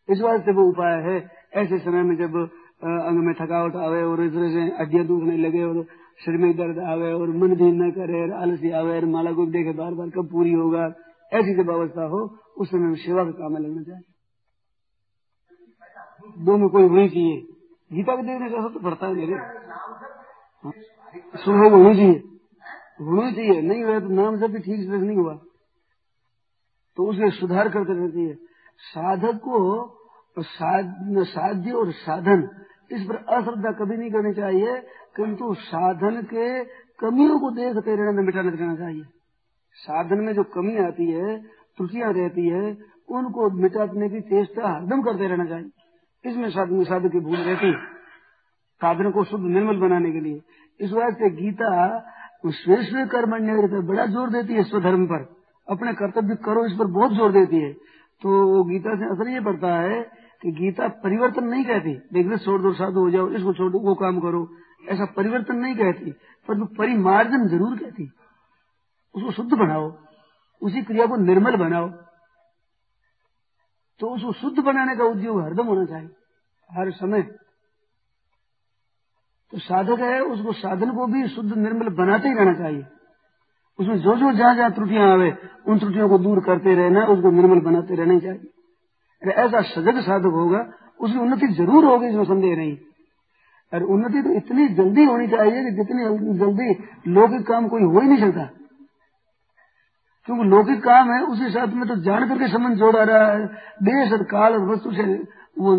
इस से वो उपाय है, ऐसे समय में जब अंग में थकावट आवे और इस तरह से हड्डियाँ दुखने लगे और शरीर में दर्द आवे और मन भी न करे और आलसी आवे और माला को देखे बार बार कब पूरी होगा, ऐसी जब अवस्था हो, उस समय में सेवा का काम लगना चाहिए। दोनों कोई होनी चाहिए। गीता को देखने का तो पड़ता है, मेरे। सुबह होनी चाहिए। होनी चाहिए नहीं हुआ तो नाम जब भी ठीक से नहीं हुआ। तो उसमें सुधार करते रहना चाहिए साधक को साध्य और साधन, इस पर अश्रद्धा कभी नहीं करनी चाहिए, किंतु साधन के कमियों को देखते रहना मिटाने रहना चाहिए। साधन में जो कमी आती है, त्रुटियाँ रहती है, उनको मिटाने की चेष्टा हरदम करते रहना चाहिए। इसमें साधन साधक की भूल रहती है। साधन को शुद्ध निर्मल बनाने के लिए। इस वास्ते गीता श्रेष्ठ कर्मण्य बड़ा ज़ोर देती है स्वधर्म पर। अपने कर्तव्य करो, इस पर बहुत ज़ोर देती है। तो गीता से असर ये पड़ता है कि गीता परिवर्तन नहीं कहती देखने छोड़ दो, साधु हो जाओ, इसको छोड़ वो काम करो। ऐसा परिवर्तन नहीं कहती पर परिमार्जन ज़रूर कहती। उसको शुद्ध बनाओ, उसी क्रिया को निर्मल बनाओ। तो उसको शुद्ध बनाने का उद्योग हरदम होना चाहिए, हर समय। तो साधक है, उसको साधन को भी शुद्ध निर्मल बनाते ही रहना चाहिए। उसमें जो जो जहाँ जहाँ त्रुटियाँ आवे, उन त्रुटियों को दूर करते रहना, उसको निर्मल बनाते रहना चाहिए। अरे ऐसा सजग साधक होगा, उसकी उन्नति ज़रूर होगी, इसमें संदेह नहीं। अरे उन्नति तो इतनी जल्दी होनी चाहिए कि जितनी जल्दी लौकिक काम कोई हो ही नहीं सकता। क्योंकि लौकिक काम है, उसी साथ में तो जान करके संबंध जोड़ा रहा है। देश और काल और वस्तु से वो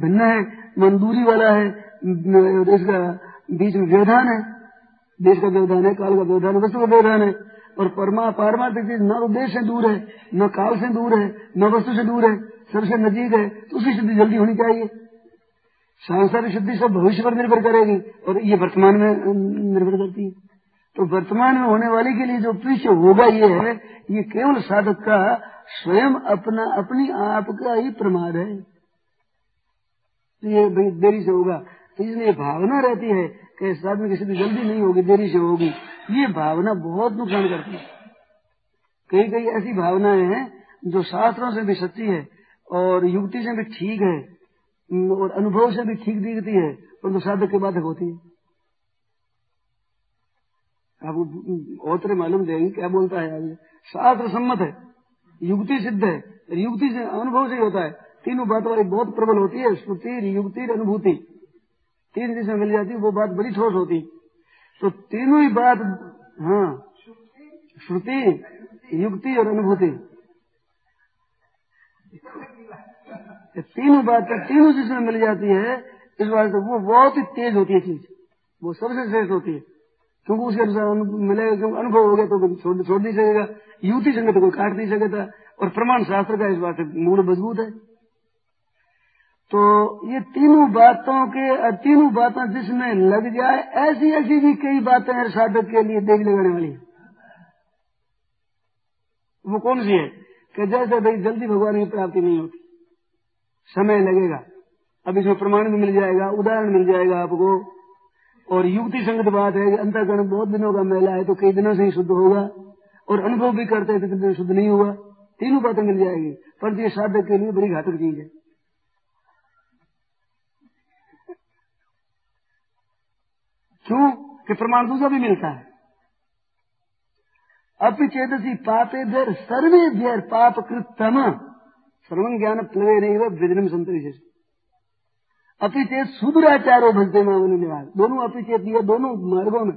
भिन्न है मंदूरी वाला है। इसका बीच में व्यवधान है। देश का व्यवधान है, काल का व्यवधान है, वस्तु का व्यवधान है। और परमा, पारमार्थिक चीज़ न तो देश से दूर है, न काल से दूर है, न वस्तु से दूर है सबसे नजीक है तो उसकी सिद्धि जल्दी होनी चाहिए। सांसारिक सिद्धि सब भविष्य पर निर्भर करेगी और ये वर्तमान में निर्भर करती है। तो वर्तमान में होने वाले के लिए जो पीछे होगा ये है, ये केवल साधक का स्वयं अपना, अपनी आप का ही प्रमाद है। तो ये देरी से होगा। इसलिए भावना रहती है कि इस आदमी की स्थिति जल्दी नहीं होगी, देरी से होगी। ये भावना बहुत नुकसान करती है। कई कई ऐसी भावनाएँ हैं जो शास्त्रों से भी सच्ची है और युक्ति से भी ठीक है, और अनुभव से भी ठीक दिखती है, परंतु साधक के बाधक होती है। आप और मालूम देंगे क्या बोलता है आगे। शास्त्र सम्मत है, युक्ति सिद्ध है युक्ति से अनुभव से ही होता है। तीनों बातों वाली बहुत प्रबल होती है श्रुति युक्ति, अनुभूति। तीन जिसमें मिल जाती, वो बात बड़ी ठोस होती। तो तीनों ही बात हाँ श्रुति, युक्ति और अनुभूति। तीनों बातें तीनों जिसमें मिल जाती है, इस बात से वो बहुत ही तेज होती है चीज़। वो सबसे श्रेष्ठ होती है। क्योंकि उसके अनुसार मिलेगा, क्योंकि अनुभव हो गया तो छोड़ नहीं सकेगा। युति संगे तो कोई काट नहीं सकेगा। और प्रमाण शास्त्र का इस बात से मूल मज़बूत है। तो ये तीनों बातों के, तीनों बातें जिसमें लग जाए, ऐसी ऐसी भी कई बातें हैं साधक के लिए देख लगाने वाली वो कौन सी है? कि जैसे भाई जल्दी भगवान की प्राप्ति नहीं होती। समय लगेगा। अब इसमें प्रमाण भी मिल जाएगा, उदाहरण मिल जाएगा आपको। और युक्ति संगत बात है कि अंतकरण बहुत दिनों का मेला है तो कई दिनों से ही शुद्ध होगा। और अनुभव भी करते हैं तो कितने शुद्ध नहीं हुआ तीनों बातें मिल जाएगी। पर ये साधक के लिए बड़ी घातक चीज़ है। क्यों कि प्रमाण दूसरा भी मिलता है। देर, सर्वे देर पाप कृतम सर्वं ज्ञान प्लवे नहीं विजनम संतरी अपिचेत सुदुराचारो भक्ति मामूली निवास दोनों अपिचेत ये दोनों मार्गों में,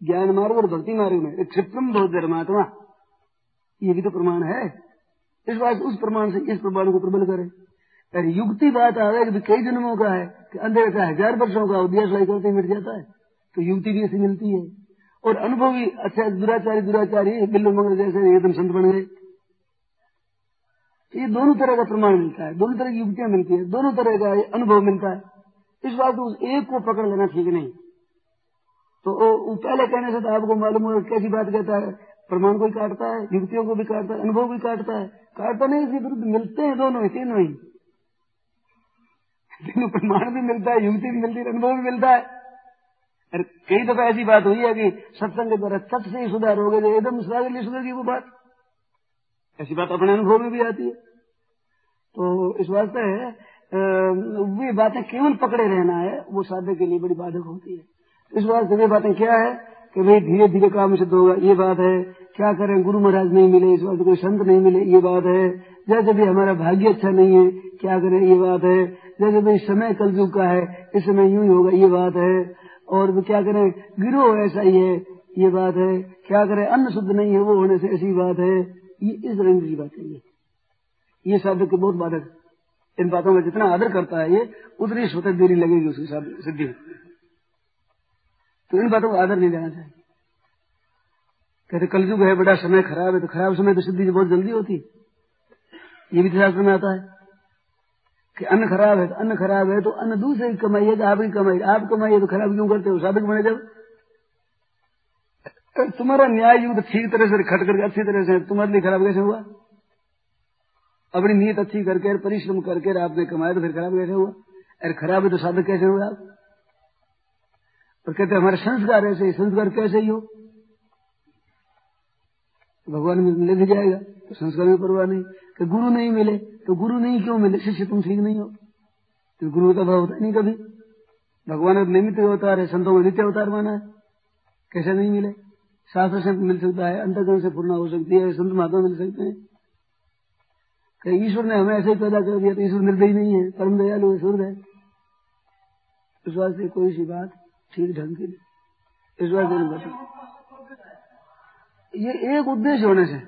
ज्ञान मार्ग और भक्ति मार्ग में। क्षिप्रम बहुत धर्मात्मा। ये भी तो प्रमाण है। इस बात उस प्रमाण से, इस प्रमाण को प्रबल करे। अरे युक्ति बात आ रहा कि कई जन्मों का है, कि अंधेरे का हज़ार वर्षों का उद्देश्य करते मिट जाता है। तो युक्ति भी ऐसी मिलती है। और अनुभव अच्छा दुराचारी दुराचारी बिल्लू मंगल जैसे एकदम संत बन गए। ये दोनों तरह का प्रमाण मिलता है, दोनों तरह की युक्तियाँ मिलती है, दोनों तरह का अनुभव मिलता है। इस बात उस एक को पकड़ लेना ठीक नहीं। तो वो पहले कहने से तो आपको मालूम हो कैसी बात कहता है। प्रमाण को भी काटता है, युक्तियों को भी काटता है, अनुभव भी काटता है। काटता नहीं, इसके विरुद्ध मिलते हैं दोनों ही तीनों ही। प्रमाण भी मिलता है, युक्ति भी मिलती है, अनुभव भी मिलता है। अरे कई दफ़ा ऐसी बात हुई है कि सत्संग के द्वारा तट से ही सुधार हो गए एकदम सुधार सुधर की वो बात। ऐसी बात अपने अनुभव में भी आती है। तो इस वास्ते वे बातें केवल पकड़े रहना है, वो साधक के लिए बड़ी बाधक होती है। इस वास्ते वे बातें क्या है कि भाई धीरे धीरे काम सिद्ध होगा, ये बात है, क्या करें, गुरु महाराज नहीं मिले, इस वास्ते कोई संत नहीं मिले, ये बात है। जैसे भी हमारा भाग्य अच्छा नहीं है, क्या करें, ये बात है। जैसे भाई समय कल का है, इस समय यूँ ही होगा, ये बात है। और वो क्या करें? गिरोह ऐसा ही है, ये बात है। क्या करें? अन्न शुद्ध नहीं है, वो होने से ऐसी बात है। ये इस रंग की बात है, ये। शब्द के बहुत बाधक। इन बातों में जितना आदर करता है ये, उतनी स्वतः देरी लगेगी उसकी सिद्धि तो इन बातों को आदर नहीं देना चाहिए। कहते, कलयुग है, बड़ा समय खराब है तो खराब समय तो सिद्धि बहुत जल्दी होती। ये भी शास्त्र में आता है। कि अन्न खराब है तो अन्न खराब है तो अन्न दूसरे की कमाई है आपकी कमाई, आप कमाई तो खराब क्यों करते हो? साबित बने जब। तुम्हारा न्याय युद्ध ठीक तरह से खट करके, अच्छी तरह से, तुम्हारे लिए खराब कैसे हुआ? अपनी नीयत अच्छी करके परिश्रम करके आपने कमाया तो फिर खराब कैसे हुआ? अरे खराब है तो साधक कैसे हुआ आप? और कहते हमारे संस्कार ऐसे ही, संस्कार कैसे ही हो? भगवान में भी जाएगा तो संस्कार में परवाह नहीं, कि गुरु नहीं मिले। तो गुरु नहीं क्यों मिले? शिष्य तुम ठीक नहीं हो। तो गुरु का भाव होता नहीं कभी। भगवान निमित्त अवतार है, संतों में नित्य अवतार माना है। कैसे नहीं मिले? शास्त्र से मिल सकता है अंतगण से पूर्ण हो सकती है, संत महात्मा मिल सकते हैं। कहीं ईश्वर ने हमें ऐसे ही पैदा कर दिया तो ईश्वर निर्दयी नहीं है। परम दयालु है, सूर्य है। इस से कोई सी बात ठीक ढंग की नहीं। इस से ये एक उद्देश्य होने से,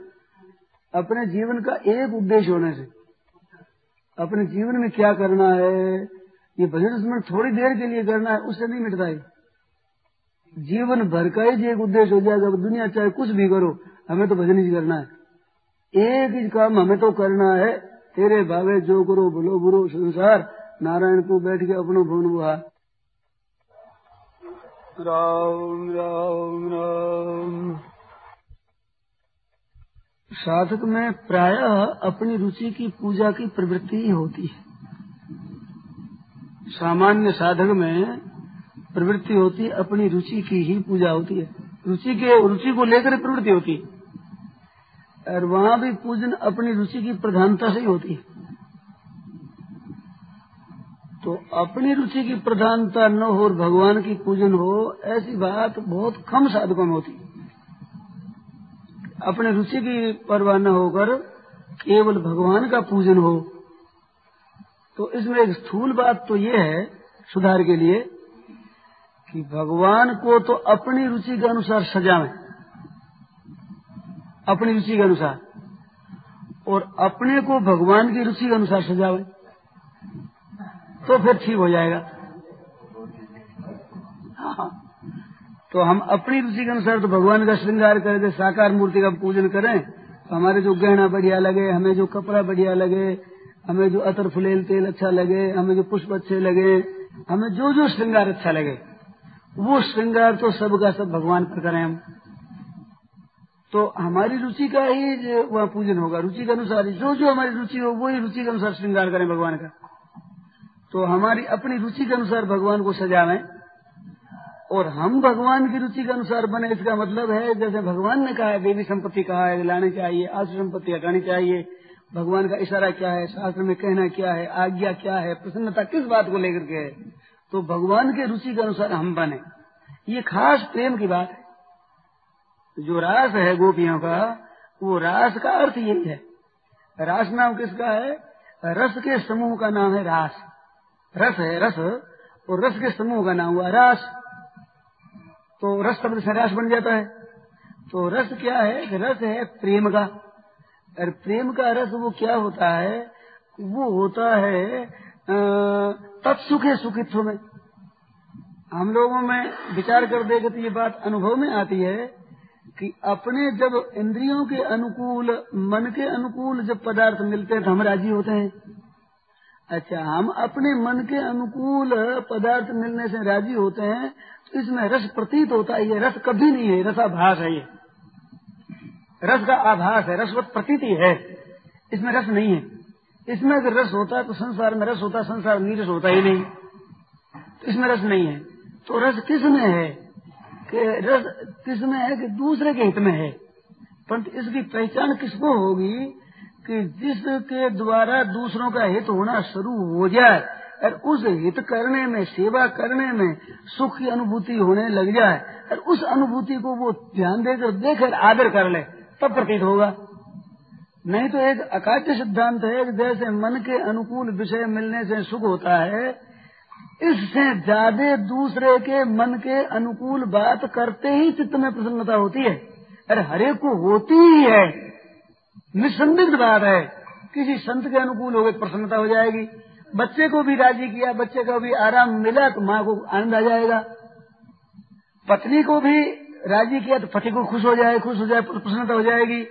अपने जीवन का एक उद्देश्य होने से अपने जीवन में क्या करना है? ये भजन स्मरण थोड़ी देर के लिए करना है, उससे नहीं मिटता है जीवन भर का ही एक उद्देश्य हो जाएगा दुनिया चाहे कुछ भी करो, हमें तो भजन ही करना है। एक ही काम हमें तो करना है, तेरे भावे जो करो बोलो बुरो, संसार। नारायण को बैठ के अपनो भवन बुहा। राम राम राम। साधक में प्रायः अपनी रुचि की पूजा की प्रवृत्ति ही होती है। सामान्य साधक में प्रवृत्ति होती है अपनी रुचि की ही पूजा होती है। रुचि के, रुचि को लेकर प्रवृत्ति होती है। और वहाँ भी पूजन अपनी रुचि की प्रधानता से ही होती है। तो अपनी रुचि की प्रधानता न हो और भगवान की पूजन हो, ऐसी बात बहुत कम साधकों में होती अपने रुचि की परवाह न होकर केवल भगवान का पूजन हो। तो इसमें एक स्थूल बात तो ये है सुधार के लिए कि भगवान को तो अपनी रुचि के अनुसार सजावे। अपनी रुचि के अनुसार। और अपने को भगवान की रुचि के अनुसार सजावे। तो फिर ठीक हो जाएगा। हाँ। तो हम अपनी रुचि के अनुसार तो भगवान का श्रृंगार करें साकार मूर्ति का पूजन करें तो हमारे जो गहना बढ़िया लगे, हमें जो कपड़ा बढ़िया लगे, हमें जो अतर फुलेल तेल अच्छा लगे, हमें जो पुष्प अच्छे लगे, हमें जो जो श्रृंगार अच्छा लगे, वो श्रृंगार तो सबका सब भगवान पर करें हम। तो हमारी रुचि का ही वह पूजन होगा, रुचि के अनुसार जो जो हमारी रुचि हो, वही रुचि के अनुसार श्रृंगार करें भगवान का। तो हमारी अपनी रुचि के अनुसार भगवान को सजावें। और हम भगवान की रुचि के अनुसार बने, इसका मतलब है, जैसे भगवान ने कहा है देवी संपत्ति कहा है, लानी चाहिए आश्र संपत्ति हटानी चाहिए, भगवान का इशारा क्या है, शास्त्र में कहना क्या है, आज्ञा क्या है, प्रसन्नता किस बात को लेकर के है? तो भगवान के रुचि के अनुसार हम बने। ये खास प्रेम की बात है। जो रास है गोपियों का, वो रास का अर्थ यही है। रास नाम किसका है? रस के समूह का नाम है रास। रस है रस, और रस के समूह का नाम हुआ रास। तो रस शब्द से रास बन जाता है। तो रस क्या है? रस है प्रेम का। और प्रेम का रस वो क्या होता है? वो होता है तत्सुख है सुखित्व में। हम लोगों में विचार कर देगा तो ये बात अनुभव में आती है कि अपने जब इंद्रियों के अनुकूल, मन के अनुकूल जब पदार्थ मिलते हैं तो हम राज़ी होते हैं। अच्छा हम अपने मन के अनुकूल पदार्थ मिलने से राज़ी होते हैं इसमें रस प्रतीत होता है, ये रस कभी नहीं है, रसाभास है ये। रस का आभास है रसवत प्रतीति है। इसमें रस नहीं है। इसमें अगर रस होता है तो संसार में रस होता संसार नीरस होता ही नहीं। तो इसमें रस नहीं है। तो रस किसमें है कि रस किसमें है कि दूसरे के हित में है? परंतु इसकी पहचान किसको होगी कि जिसके द्वारा दूसरों का हित होना शुरू हो जाए? और उस हित करने में, सेवा करने में सुख की अनुभूति होने लग जाए और उस अनुभूति को वो ध्यान देकर देकर आदर कर ले, तब प्रतीत होगा। नहीं तो एक अकाट्य सिद्धांत है जैसे मन के अनुकूल विषय मिलने से सुख होता है, इससे ज़्यादा दूसरे के मन के अनुकूल बात करते ही चित्त में प्रसन्नता होती है। अरे हरेक को होती ही है। निसंदिग्ध बात है, किसी संत के अनुकूल हो गए, प्रसन्नता हो जाएगी। बच्चे को भी राज़ी किया, बच्चे को भी आराम मिला तो माँ को आनंद आ जाएगा। पत्नी को भी राज़ी किया तो पति को खुश हो जाए, खुश हो जाए, प्रसन्नता हो जाएगी।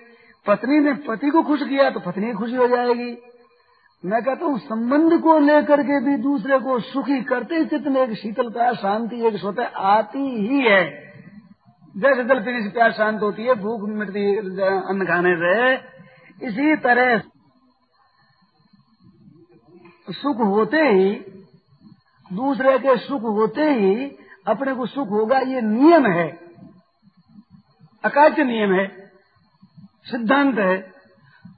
पत्नी ने पति को खुश किया तो पत्नी खुशी हो जाएगी। मैं कहता हूँ, संबंध को लेकर के भी दूसरे को सुखी करते चित्त में एक शीतलता शांति, एक स्वतः आती ही है। जैसे जल पीने से प्यार शांत होती है, भूख मिटती अन्न खाने से। इसी तरह सुख होते ही, दूसरे के सुख होते ही, अपने को सुख होगा, ये नियम है। अकाच्य नियम है, सिद्धांत है।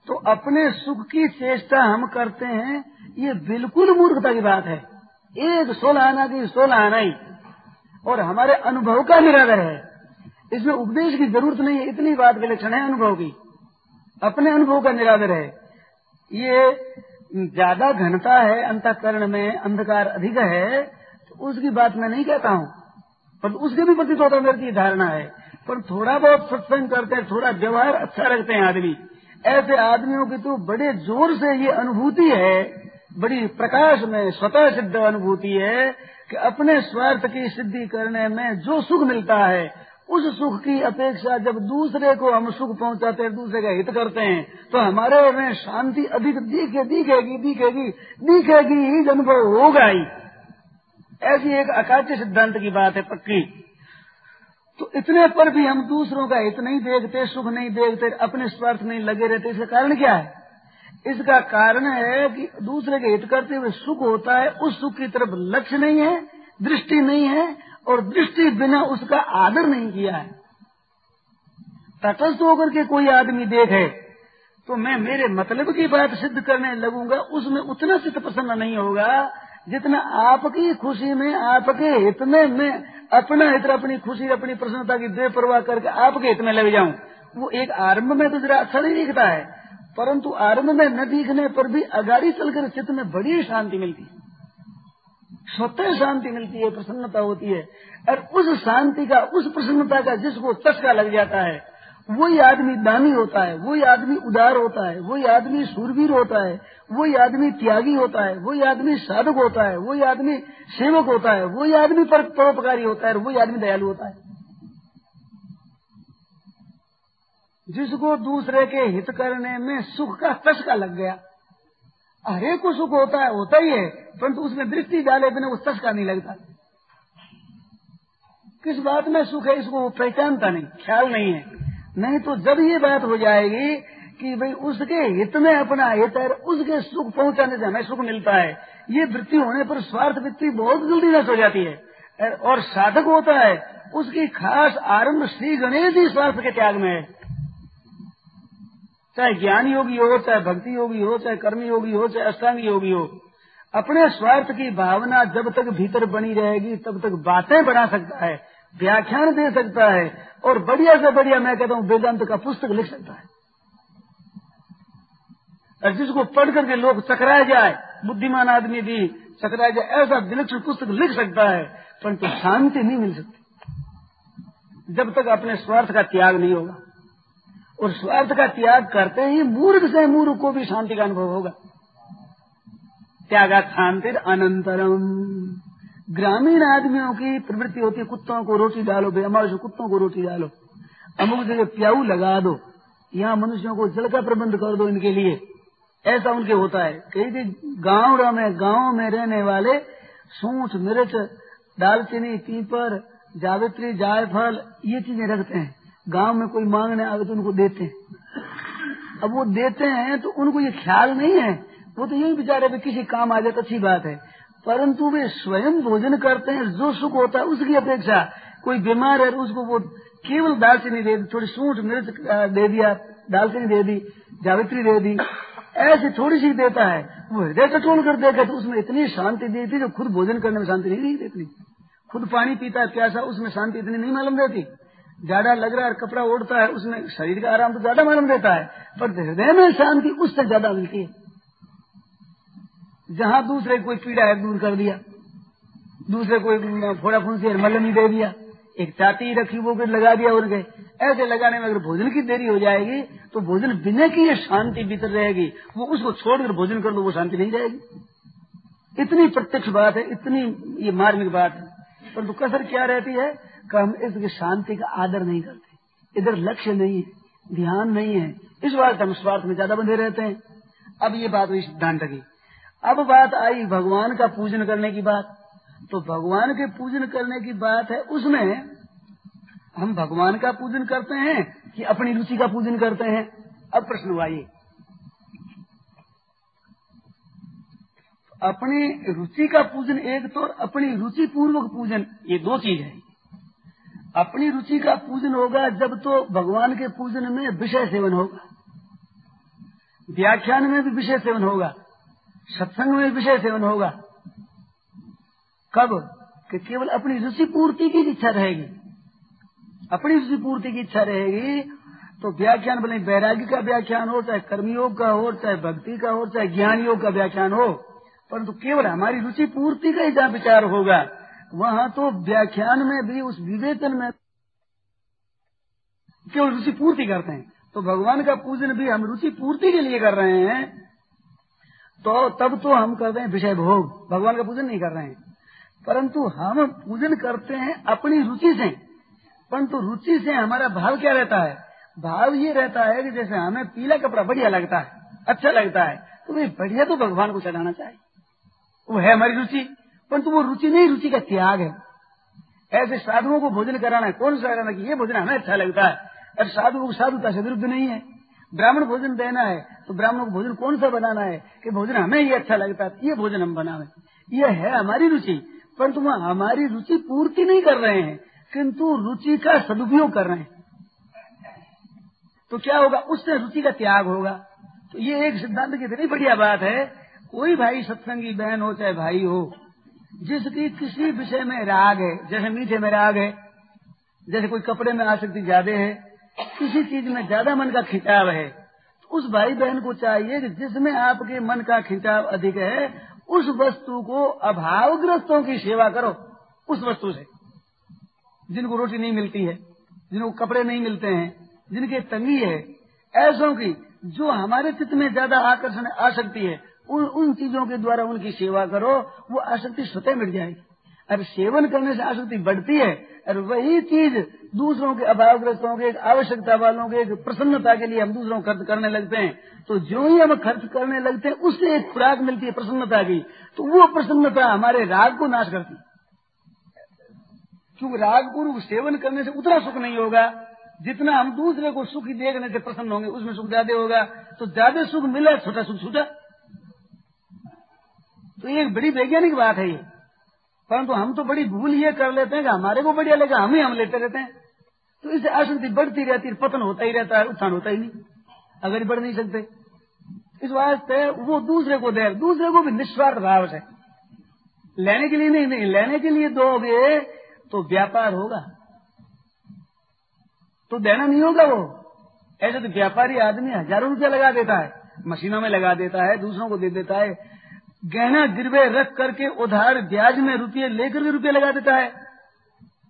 तो अपने सुख की चेष्टा हम करते हैं, ये बिल्कुल मूर्खता की बात है। एक सोलह आना की सोलह आना ही। और हमारे अनुभव का निरादर है। इसमें उपदेश की ज़रूरत नहीं है, इतनी बात के लक्षण है अनुभव की। अपने अनुभव का निरादर है। ये ज़्यादा घनता है, अंतकरण में अंधकार अधिक है तो उसकी बात मैं नहीं कहता हूँ। पर उसके भी प्रति मेरी धारणा है। पर थोड़ा बहुत सत्संग करते हैं, थोड़ा व्यवहार अच्छा रखते हैं आदमी। ऐसे आदमियों की तो बड़े ज़ोर से ये अनुभूति है, बड़ी प्रकाश में स्वतः सिद्ध अनुभूति है कि अपने स्वार्थ की सिद्धि करने में जो सुख मिलता है उस सुख की अपेक्षा जब दूसरे को हम सुख पहुंचाते हैं, दूसरे का हित करते हैं तो हमारे में शांति अधिक दिखे, दिखेगी दिखेगी दिखेगी, ही अनुभव होगा ही। ऐसी एक अकाट्य सिद्धांत की बात है पक्की। तो इतने पर भी हम दूसरों का हित नहीं देखते, सुख नहीं देखते, अपने स्वार्थ नहीं लगे रहते, इसका कारण क्या है? इसका कारण है कि दूसरे के हित करते हुए सुख होता है, उस सुख की तरफ़ लक्ष्य नहीं है, दृष्टि नहीं है और दृष्टि बिना उसका आदर नहीं किया है। तटस्थ होकर के कोई आदमी देखे तो मैं मेरे मतलब की बात सिद्ध करने लगूँगा, उसमें उतना चित्त प्रसन्न नहीं होगा जितना आपकी खुशी में, आपके हित में, मैं अपना हित, अपनी खुशी, अपनी प्रसन्नता की बेपरवाह करके आपके हित में लग जाऊँ। वो एक आरंभ में तो जरा अच्छा नहीं दिखता है, परंतु आरंभ में न दिखने पर भी अगाड़ी चलकर चित्त में बड़ी शांति मिलती है। स्वतः शांति मिलती है, प्रसन्नता होती है। और उस शांति का, उस प्रसन्नता का जिसको चस्का लग जाता है, वही आदमी दानी होता है, वही आदमी उदार होता है, वही आदमी सूरवीर होता है, वही आदमी त्यागी होता है, वही आदमी साधक होता है, वही आदमी सेवक होता है, वही आदमी परोपकारी होता है वही आदमी दयालु होता है। जिसको दूसरे के हित करने में सुख का चस्का लग गया हरेक को सुख होता है, होता ही है, परंतु उसमें दृष्टि डाले बिना वो चस्का नहीं लगता। किस बात में सुख है, इसको वो पहचानता नहीं, ख्याल नहीं है। नहीं तो जब ये बात हो जाएगी कि भाई उसके हित में अपना हित है, उसके सुख पहुँचाने से हमें सुख मिलता है, ये वृत्ति होने पर स्वार्थ वृत्ति बहुत जल्दी नष्ट हो जाती है। और साधक होता है, उसकी खास आरंभ श्री गणेश ही स्वार्थ के त्याग में है। चाहे ज्ञान योगी हो, चाहे भक्ति योगी हो, चाहे कर्म योगी हो, चाहे अष्टांग योगी हो, अपने स्वार्थ की भावना जब तक भीतर बनी रहेगी, तब तक बातें बना सकता है, व्याख्यान दे सकता है, और बढ़िया से बढ़िया, मैं कहता हूँ, वेदांत का पुस्तक लिख सकता है। और जिसको पढ़ करके लोग चकराए जाए, बुद्धिमान आदमी भी चकराए जाए, ऐसा विलक्षण पुस्तक लिख सकता है, परंतु शांति नहीं मिल सकती। जब तक अपने स्वार्थ का त्याग नहीं होगा। और स्वार्थ का त्याग करते ही मूर्ख से मूर्ख को भी शांति का अनुभव होगा। त्यागा शांति अनंतरम। ग्रामीण आदमियों की प्रवृत्ति होती है, कुत्तों को रोटी डालो बेमाश कुत्तों को रोटी डालो। अमुक जगह प्याऊ लगा दो, यहाँ मनुष्यों को जल का प्रबंध कर दो इनके लिए। ऐसा उनके होता है। कई भी गाँव में गाँव में रहने वाले सूठ, मिर्च, दालचीनी पीपर जावित्री, जायफल, ये चीज़ें रखते हैं। गाँव में कोई मांगने आवे तो उनको देते हैं। अब वो देते हैं तो उनको ये ख्याल नहीं है। वो तो यही बेचारे भी किसी काम आ जाए तो अच्छी बात है। परंतु वे स्वयं भोजन करते हैं, जो सुख होता है उसकी अपेक्षा। कोई बीमार है उसको वो केवल दालचीनी दे दी, थोड़ी सूट मिर्च दे दिया, दालचीनी दे दी, जावित्री दे दी। ऐसे थोड़ी सी देता है। वो हृदय टटोल कर देगा तो उसमें इतनी शांति दी थी जो खुद भोजन करने में शांति नहीं देती खुद पानी पीता है, प्यासा, उसमें शांति इतनी नहीं मालूम देती ज़्यादा लग रहा है कपड़ा ओढ़ता है, उसमें शरीर का आराम तो ज़्यादा मालूम देता है, पर हृदय में शांति उससे ज़्यादा मिलती है। जहाँ दूसरे कोई पीड़ा है दूर कर दिया, दूसरे कोई फोड़ा फुंसी मल्लमी दे दिया, एक चाती रखी, वो लगा दिया उनके ऐसे लगाने में अगर भोजन की देरी हो जाएगी तो भोजन बिना की ये शांति भीतर रहेगी। वो उसको छोड़कर भोजन कर दो, वो शांति नहीं रहेगी। इतनी प्रत्यक्ष बात है, इतनी ये मार्मिक बात है। परंतु कसर क्या रहती है? कि हम इसकी शांति का आदर नहीं करते। इधर लक्ष्य नहीं है, ध्यान नहीं है। इस बात हम स्वार्थ में ज़्यादा बंधे रहते हैं। अब ये बात हुई सिद्धांत की। अब बात आई भगवान का पूजन करने की बात। तो भगवान के पूजन करने की बात है, उसमें हम भगवान का पूजन करते हैं कि अपनी रुचि का पूजन करते हैं। अब प्रश्न हुआ ये। अपनी रुचि का पूजन एक तो अपनी रुचि पूर्वक पूजन, ये दो चीज़ है। अपनी रुचि का पूजन होगा जब तो भगवान के पूजन में विषय सेवन होगा। व्याख्यान में भी विषय सेवन होगा। सत्संग में विषय सेवन होगा। कब? कि केवल अपनी रुचि पूर्ति की इच्छा रहेगी। अपनी रुचि पूर्ति की इच्छा रहेगी तो व्याख्यान भले बैरागी का व्याख्यान हो, चाहे कर्मयोग का हो, चाहे भक्ति का हो, चाहे ज्ञान योग का व्याख्यान हो, परंतु केवल हमारी रुचि पूर्ति का ही जहाँ विचार होगा वहाँ तो व्याख्यान में भी, उस विवेचन में केवल रुचि पूर्ति करते हैं। तो भगवान का पूजन भी हम रुचि पूर्ति के लिए कर रहे हैं तो तब तो हम करते हैं विषय भोग। भगवान का पूजन नहीं कर रहे हैं। परंतु हम पूजन करते हैं अपनी रुचि से। परंतु रुचि से हमारा भाव क्या रहता है? भाव ये रहता है कि जैसे हमें पीला कपड़ा बढ़िया लगता है अच्छा लगता है तो भाई बढ़िया तो भगवान को चढ़ाना चाहिए। वो है हमारी रुचि। परंतु वो रुचि नहीं, रुचि का त्याग है। ऐसे साधुओं को भोजन कराना है। कौन सा कराना कि ये भोजन हमें अच्छा लगता है? और साधुओं को साधुता से विरुद्ध नहीं है। ब्राह्मण भोजन देना है तो ब्राह्मणों को भोजन कौन सा बनाना है कि भोजन हमें ये अच्छा लगता है? ये भोजन हम बनावे। ये है हमारी रुचि। परंतु वह हमारी रुचि पूर्ति नहीं कर रहे हैं, किंतु रुचि का सदुपयोग कर रहे हैं। तो क्या होगा? उससे रुचि का त्याग होगा। तो ये एक सिद्धांत की इतनी बढ़िया बात है, कोई भाई सत्संगी बहन हो, चाहे भाई हो जिसकी किसी विषय में राग है, जैसे मीठे में राग है, जैसे कोई कपड़े में आसक्ति ज़्यादा है, किसी चीज़ में ज़्यादा मन का खिंचाव है तो उस भाई बहन को चाहिए कि जिसमें आपके मन का खिंचाव अधिक है, उस वस्तु को अभावग्रस्तों की सेवा करो, उस वस्तु से। जिनको रोटी नहीं मिलती है, जिनको कपड़े नहीं मिलते हैं, जिनके तंगी है, ऐसों की, जो हमारे चित्त में ज़्यादा आकर्षण आ सकती है उन उन चीज़ों के द्वारा उनकी सेवा करो, वो आसक्ति स्वतः मिट जाएगी। अरे सेवन करने से आसक्ति बढ़ती है, और वही चीज़ दूसरों के अभावग्रस्तों के, आवश्यकता वालों के, प्रसन्नता के लिए हम दूसरों को खर्च करने लगते हैं। तो जो ही हम खर्च करने लगते हैं, उससे एक खुराक मिलती है प्रसन्नता की। तो वो प्रसन्नता हमारे राग को नाश करती क्योंकि राग पूर्व सेवन करने से उतना सुख नहीं होगा, जितना हम दूसरे को सुखी देखने से प्रसन्न होंगे, उसमें सुख ज़्यादा होगा। तो ज़्यादा सुख मिला, छोटा सुख छूटा। तो ये बड़ी वैज्ञानिक बात है ये। परंतु हम तो बड़ी भूल ये कर लेते हैं कि हमारे को बढ़िया लगा, हम ही हम लेते रहते हैं। तो इससे आसक्ति बढ़ती रहती है, पतन होता ही रहता है, उत्थान होता ही नहीं। अगर बढ़ नहीं सकते। इस वास्ते वो दूसरे को दे, दूसरे को भी निस्वार्थ भाव से। लेने के लिए नहीं नहीं, लेने के लिए दोगे तो व्यापार होगा। तो देना नहीं होगा वो। ऐसे तो व्यापारी आदमी हज़ारों रुपया लगा देता है, मशीनों में लगा देता है, दूसरों को दे देता है। गहना गिरवे रख करके उधार ब्याज में रुपये लेकर के रुपये लगा देता है।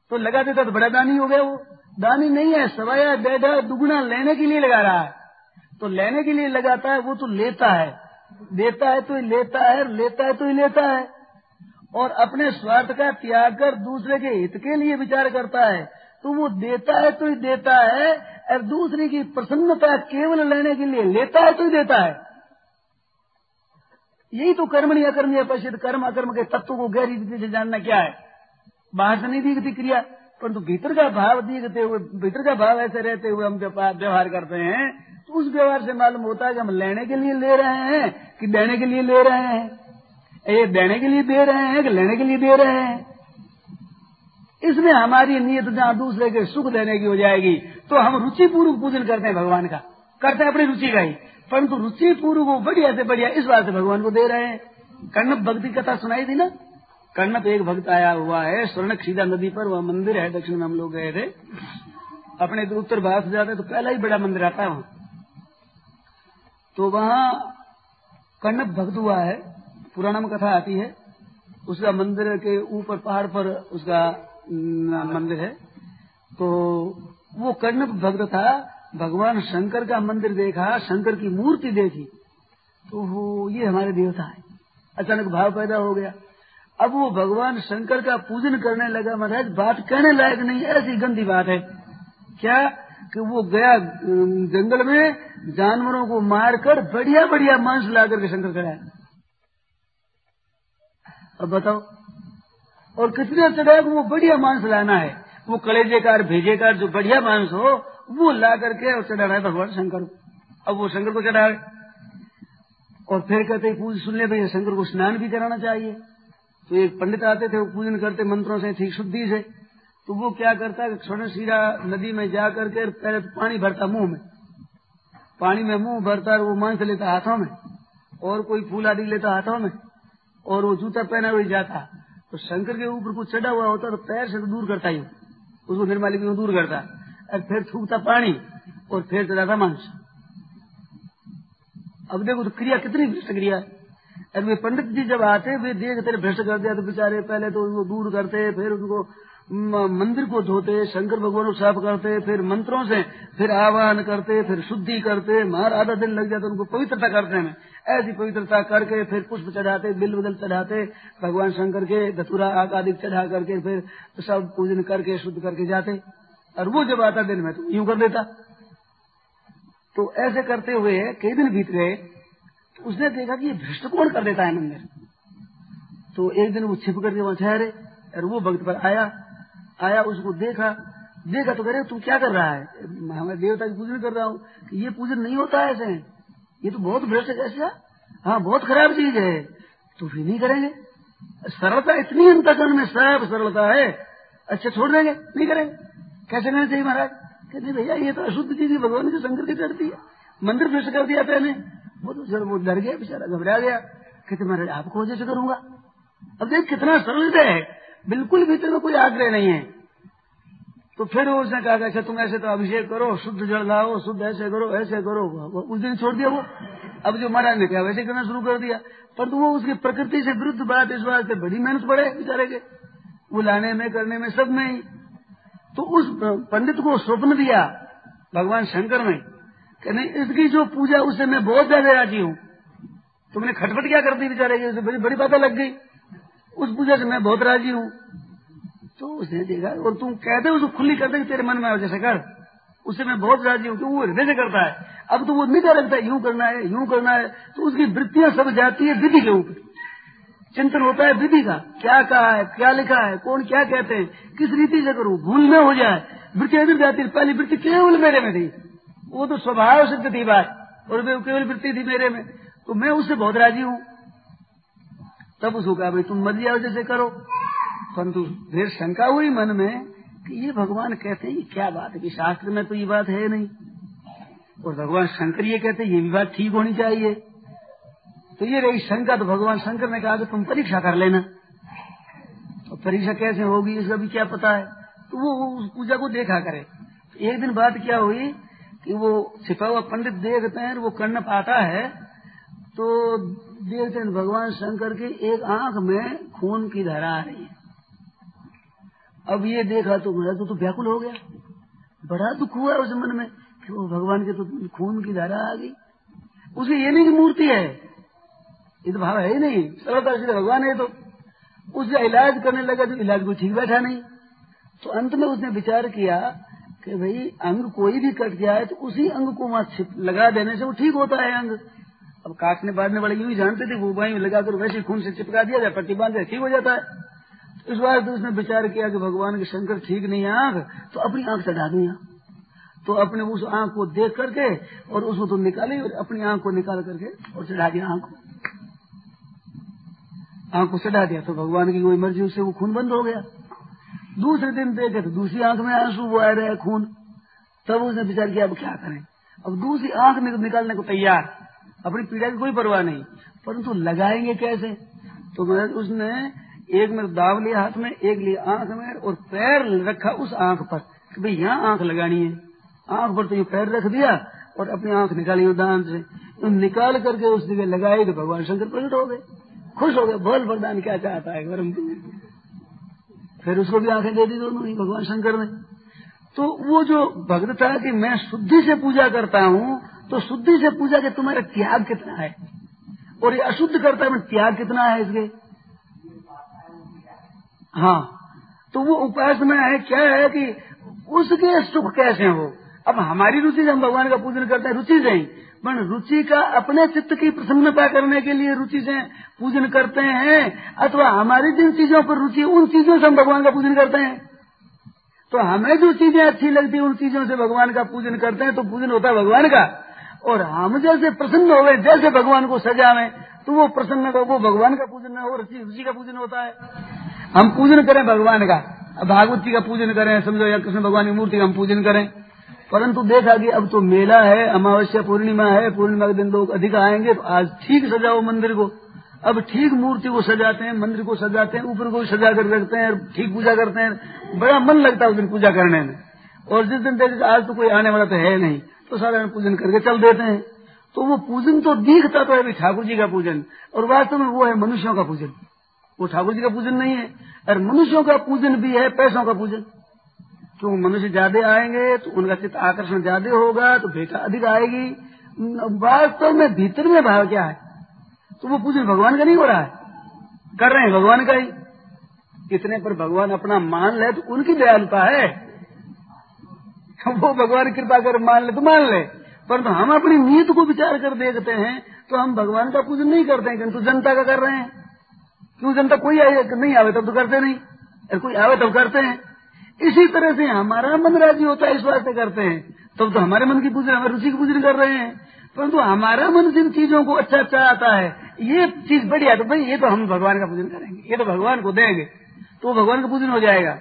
तो लगा देता तो बड़ा दानी हो गया वो। दानी नहीं है, सवाया डेढ़ा दुगुना लेने के लिए लगा रहा है। तो लेने के लिए लगाता है, वो तो लेता है। देता है तो लेता है लेता है तो ही लेता है। और अपने स्वार्थ का त्याग कर दूसरे के हित के लिए विचार करता है। तो वो देता है तो ही देता है, और दूसरे की प्रसन्नता केवल लेने के लिए लेता है तो ही देता है। यही तो कर्म कर्मणी अकर्मी अपशित कर्म, अकर्म के तत्व को गहरी रीति से जानना क्या है? बाहर से नहीं दिखती क्रिया, परंतु भीतर का भाव दिखते हुए, भीतर का भाव ऐसे रहते हुए हम व्यवहार करते हैं तो उस व्यवहार से मालूम होता है कि हम लेने के लिए ले रहे हैं कि देने के लिए ले रहे हैं? ये देने के लिए दे रहे हैं कि लेने के लिए दे रहे हैं? इसमें हमारी नीयत जहाँ दूसरे के सुख देने की हो जाएगी तो हम रुचि पूर्वक पूजन करते हैं भगवान का। करते हैं अपनी रुचि का ही। परंतु रुचि पूर्व को बढ़िया से बढ़िया इस बात से भगवान को दे रहे हैं। कर्णप भक्ति कथा सुनाई थी ना? कर्णप एक भक्त आया हुआ है स्वर्ण खीदा नदी पर, वह मंदिर है, दक्षिण में हम लोग गए थे। अपने तो उत्तर भारत से जाते तो पहला ही बड़ा मंदिर आता है वहाँ। तो वहाँ कर्णप भक्त हुआ है पुराना कथा आती है। उसका मंदिर के ऊपर पहाड़ पर उसका मंदिर है। तो वो कर्ण भक्त था भगवान शंकर का मंदिर देखा, शंकर की मूर्ति देखी तो वो, ये हमारे देवता है। अचानक भाव पैदा हो गया। अब वो भगवान शंकर का पूजन करने लगा, महाराज, बात कहने लायक नहीं, ऐसी गंदी बात है। क्या कि वो गया जंगल में, जानवरों को मारकर बढ़िया बढ़िया मांस ला करके शंकर कराया। अब बताओ, और कितने चढ़ाए वो बढ़िया मांस लाना है। वो कलेजे कार भेजे कार जो बढ़िया मांस हो वो ला करके और चढ़ा रहा है भगवान शंकर अब वो शंकर को चढ़ाए और फिर कहते पूज सुन ले भैया, शंकर को स्नान भी कराना चाहिए। तो एक पंडित आते थे, वो पूजन करते, मंत्रों से, ठीक शुद्धि से। तो वो क्या करता है स्वर्ण सीरा नदी में जा करके पहले तो पानी भरता मुँह में। पानी में मुँह भरता वो मांस लेता हाथों में। और कोई फूल आदि लेता हाथों में। और वो जूता पहना हुआ जाता। तो शंकर के ऊपर कुछ चढ़ा हुआ होता तो पैर से तो दूर करता ही उसको निर्माली दूर करता। और फिर थूकता पानी और फिर चढ़ाता मांस। अब देखो तो क्रिया कितनी भ्रष्ट क्रिया है वे पंडित जी जब आते, वे देख तेरे भ्रष्ट कर दिया तो बेचारे पहले तो उनको दूर करते, फिर उनको मंदिर को धोते, शंकर भगवान को साफ़ करते, फिर मंत्रों से फिर आह्वान करते, फिर शुद्धि करते मार आधा दिन लग जाता, उनको पवित्रता करते हैं। ऐसी पवित्रता करके फिर पुष्प चढ़ाते, बिल बदल चढ़ाते, भगवान शंकर के, धतुरा आदि चढ़ा करके फिर सब पूजन करके, शुद्ध करके जाते। और वो जब आता दिन में तो यूँ कर देता। तो ऐसे करते हुए कई दिन बीत गए तो उसने देखा कि ये भ्रष्ट कौन कर देता है मंदिर तो एक दिन वो छिप करके वहाँ ठहरे और वो भक्त पर आया आया, उसको देखा देखा तो करे तू क्या कर रहा है? हमें देवता की पूजन कर रहा हूँ। ये पूजन नहीं होता ऐसे? ये तो बहुत भ्रष्ट है कैसे हाँ बहुत खराब चीज़ है। तो फिर नहीं करेंगे? सरलता इतनी अंतकरण में, सब सरलता है। अच्छा छोड़ देंगे, नहीं करेंगे। कैसे नहीं चाहिए महाराज? कहते, भैया, ये तो अशुद्ध चीज़ भगवान की शंकर की चढ़ती है। मंदिर भ्रष्ट कर दिया पहले वो तो सर वो डर गया, बेचारा घबरा गया। कहते, महाराज, आपको वजह से करूँगा? अब देख, कितना सरल है। बिल्कुल भीतर में कोई आग्रह नहीं है। तो फिर उसने कहा अच्छा तुम ऐसे तो अभिषेक करो, शुद्ध जल लाओ, शुद्ध ऐसे करो ऐसे करो। उस दिन छोड़ दिया वो। अब जो महाराज ने कहा, वैसे करना शुरू कर दिया। पर तो वो उसकी प्रकृति से विरुद्ध बात इस बात से बड़ी मेहनत पड़े बेचारे के। वो लाने में, करने में, सब में ही। तो उस पंडित को स्वप्न दिया, भगवान शंकर ने, कि नहीं, इसकी जो पूजा उससे मैं बहुत ज़्यादा राज़ी हूँ। तुमने खटपट क्या कर दी बेचारे की? बड़ी बड़ी बातें लग गई। उस पूजा से मैं बहुत राज़ी हूँ। तो उसने देखा, और तुम कहते उसको खुली कर दे तेरे मन में जैसे कर। उससे मैं बहुत राज़ी हूँ क्योंकि वो हृदय से करता है। अब तो वो निका लगता है, यूँ करना है, यूँ करना है। तो उसकी वृत्तियाँ सब जाती है विधि के ऊपर। चिंतन होता है विधि का। क्या कहा है, क्या लिखा है, कौन क्या कहते हैं, किस रीति से करूँ, भूल में हो जाए। वृत्ति इधर जाती है पहली वृत्ति केवल मेरे में थी। वो तो स्वभाव सिद्ध थी बात और वे केवल वृत्ति थी मेरे में। तो मैं उससे बहुत राज़ी हूँ। तब उसको कहा, भाई, तुम मर्ज़ी आओ, जैसे करो। परंतु फिर शंका हुई मन में कि ये भगवान कहते हैं क्या बात है? शास्त्र में तो ये बात है नहीं? और भगवान शंकर ये कहते हैं, ये भी बात ठीक होनी चाहिए। तो ये रही शंका तो भगवान शंकर ने कहा कि तुम परीक्षा कर लेना। तो परीक्षा कैसे होगी इसका भी क्या पता है? तो वो उस पूजा को देखा करे। तो एक दिन बात क्या हुई कि वो छिपा हुआ पंडित देखते हैं वो करना पाता है तो देखते हैं भगवान शंकर की एक आँख में खून की धारा आ रही है। अब ये देखा तो मेरा तो, तो व्याकुल हो गया। बड़ा दुख हुआ उस मन में कि वो भगवान के तो खून की धारा आ गई। उसकी ये नहीं मूर्ति है ये तो भाव है ही नहीं। सरलता सीधे भगवान है तो। उसका इलाज करने लगा तो इलाज को ठीक बैठा नहीं। तो अंत में उसने विचार किया कि भाई, अंग कोई भी कट गया है तो उसी अंग को वहाँ लगा देने से वो ठीक होता है अंग। अब काटने बांटने वाले यूँ ही जानते थे, वो वहीं लगाकर वैसे खून से चिपका दिया जाए पट्टी बाँध ठीक हो जाता है। तो इस बार तो उसने विचार किया कि भगवान के शंकर ठीक नहीं है आँख तो अपनी आँख चढ़ा दी तो अपने उस आँख को देख करके और उसको तो निकाली और अपनी आँख को निकाल करके और चढ़ा दिया आँख को। आँख को चढ़ा दिया तो भगवान की कोई मर्ज़ी, उससे वो खून बंद हो गया। दूसरे दिन देखे तो दूसरी आँख में आँसू, वो आ रहे खून। तब उसने विचार किया, अब क्या करें? अब दूसरी आँख निकालने को तैयार। अपनी पीड़ा की कोई परवाह नहीं। परंतु लगाएँगे कैसे? तो उसने एक में दाव लिया हाथ में, एक लिया आँख में और पैर रखा उस आँख पर भाई यहाँ आँख लगानी है। आँख पर तो ये पैर रख दिया और अपनी आँख निकाली दान से। निकाल करके उस जगह लगाई तो भगवान शंकर प्रकट हो गए। खुश हो गए बोल वरदान क्या चाहता है, गरम फिर उसको भी आँखें दे दी दोनों ही, भगवान शंकर ने। तो वो जो भक्त था कि मैं शुद्धि से पूजा करता हूँ तो शुद्धि से पूजा के तुम्हारा त्याग कितना है? और ये अशुद्ध करता है त्याग कितना है इसके? हाँ तो वो उपासना है क्या है कि उसके सुख कैसे हो अब हमारी रुचि से हम भगवान का पूजन करते हैं, रुचि से ही। पर रुचि का अपने चित्त की प्रसन्नता करने के लिए रुचि से पूजन करते हैं, अथवा हमारी जिन चीज़ों पर रुचि, उन चीज़ों से हम भगवान का पूजन करते हैं। तो हमें जो चीज़ें अच्छी लगती है, उन चीज़ों से भगवान का पूजन करते हैं तो पूजन होता है भगवान का। और हम जैसे प्रसन्न हो गए, जैसे भगवान को सजावे तो वो प्रसन्न वो भगवान का पूजन हो रुचि का पूजन होता है। हम पूजन करें भगवान का, भागवत जी का पूजन करें, समझो या कृष्ण भगवान की मूर्ति का हम पूजन करें। परंतु देखा कि अब तो मेला है, अमावस्या पूर्णिमा है, पूर्णिमा के दिन लोग अधिक आएँगे तो आज ठीक सजाओ मंदिर को। अब ठीक मूर्ति को सजाते हैं, मंदिर को सजाते हैं, ऊपर को सजा कर रखते हैं, ठीक पूजा करते हैं। बड़ा मन लगता है उस दिन पूजा करने में। और जिस दिन देखे आज तो कोई आने वाला तो है नहीं तो सारा पूजन करके चल देते हैं। तो वो पूजन तो दिखता तो है ठाकुर जी का पूजन, और वास्तव में वो है मनुष्यों का पूजन। वो ठाकुर जी का पूजन नहीं है, और मनुष्यों का पूजन भी है, पैसों का पूजन। क्यों मनुष्य ज़्यादा आएँगे तो उनका चित्त आकर्षण ज़्यादा होगा तो भेटा अधिक आएगी। वास्तव में भीतर में भाव क्या है? तो वो पूजन भगवान का नहीं हो रहा है। कर रहे हैं भगवान का ही। इतने पर भगवान अपना मान ले तो उनकी दयालुता है। वो भगवान कृपा कर मान ले तो मान ले। परंतु तो हम अपनी नीत को विचार कर देखते हैं तो हम भगवान का पूजन नहीं करते हैं, किंतु जनता का कर रहे हैं। क्यों जनता कोई आए, नहीं आवे, तब तो करते नहीं। कोई आवे, तब करते हैं। इसी तरह से हमारा मन राज़ी होता है, इस वास्ते करते हैं। तब तो तो हमारे मन की पूजन हमारे रुचि की पूजन कर रहे हैं। परंतु तो हमारा मन जिन चीज़ों को अच्छा अच्छा आता है, ये चीज़ बढ़िया तो भाई ये तो हम भगवान का पूजन करेंगे, ये तो भगवान को देंगे तो भगवान का पूजन हो जाएगा।